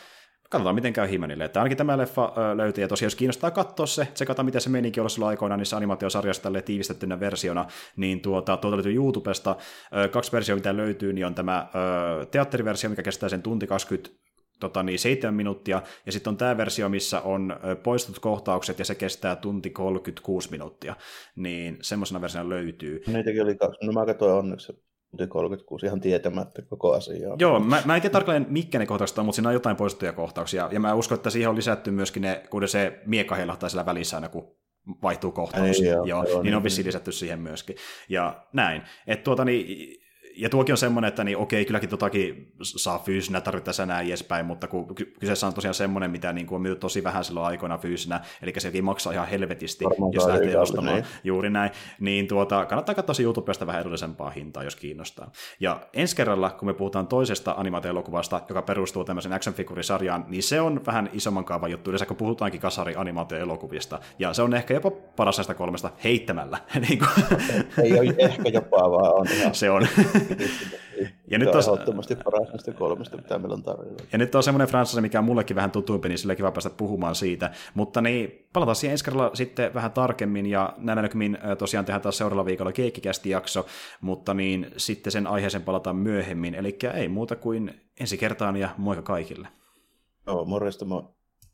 katsotaan miten käy Himenille. Että ainakin tämä leffa löytyy, ja tosiaan jos kiinnostaa katsoa se, tsekata miten se menikin olla silloin aikoina niissä animaatiosarjassa tälle tiivistettynä versiona, niin tuota, tuolta löytyy YouTubesta. Kaksi versiota, mitä löytyy, niin on tämä teatteriversio, mikä kestää sen tunti 20 tota niin, 7 minuuttia, ja sitten on tämä versio, missä on poistut kohtaukset, ja se kestää tunti 36 minuuttia, niin semmoisena versiona löytyy. Niitäkin oli kaksi. No mä katsoin onneksi 36 ihan tietämättä koko asiaa. Joo, mä, mä en tiedä tarkalleen mitkä ne kohtaukset on, mutta siinä on jotain poistettuja kohtauksia. Ja mä uskon, että siihen on lisätty myöskin ne, kun se miekka heilahtaa siellä välissä aina, kun vaihtuu kohtaus. Ei, joo, joo, joo, niin, niin on vissiin lisätty siihen myöskin. Ja näin. Että tuota, niin, ja tuokin on semmoinen, että niin okei, kylläkin totakin saa fyysinä tarvittaessa näin edespäin, mutta kun kyseessä on tosiaan semmoinen, mitä niin kuin on myyty tosi vähän silloin aikoina fyysinä, eli sekin maksaa ihan helvetisti, Varmaan jos lähtee ostamaan niin. juuri näin, niin tuota, kannattaa katsoa se YouTubesta vähän edullisempaa hintaa, jos kiinnostaa. Ja ensi kerralla, kun me puhutaan toisesta animaatioelokuvasta, joka perustuu tämmöisen action figure-sarjaan, niin se on vähän isomman kaavan juttu, yleensä kun puhutaankin kasari animaatioelokuvista, ja se on ehkä jopa paras näistä kolmesta heittämällä. niin kuin. Ei ole ehkä jopa, vaan on ihan... Se on. Ja nyt on ehdottomasti paras näistä kolmesta, mitä meillä on tarjolla. Ja nyt on semmoinen franchise, mikä on mullekin vähän tutuimpi, niin sillä kiva päästä puhumaan siitä. Mutta niin, palataan siihen ensi kerralla sitten vähän tarkemmin, ja näin näkymin tosiaan tehdään taas seuraavalla viikolla keikkikästi jakso, mutta niin sitten sen aiheeseen palataan myöhemmin. Eli ei muuta kuin ensi kertaan ja moikka kaikille. Joo, morjesta moi.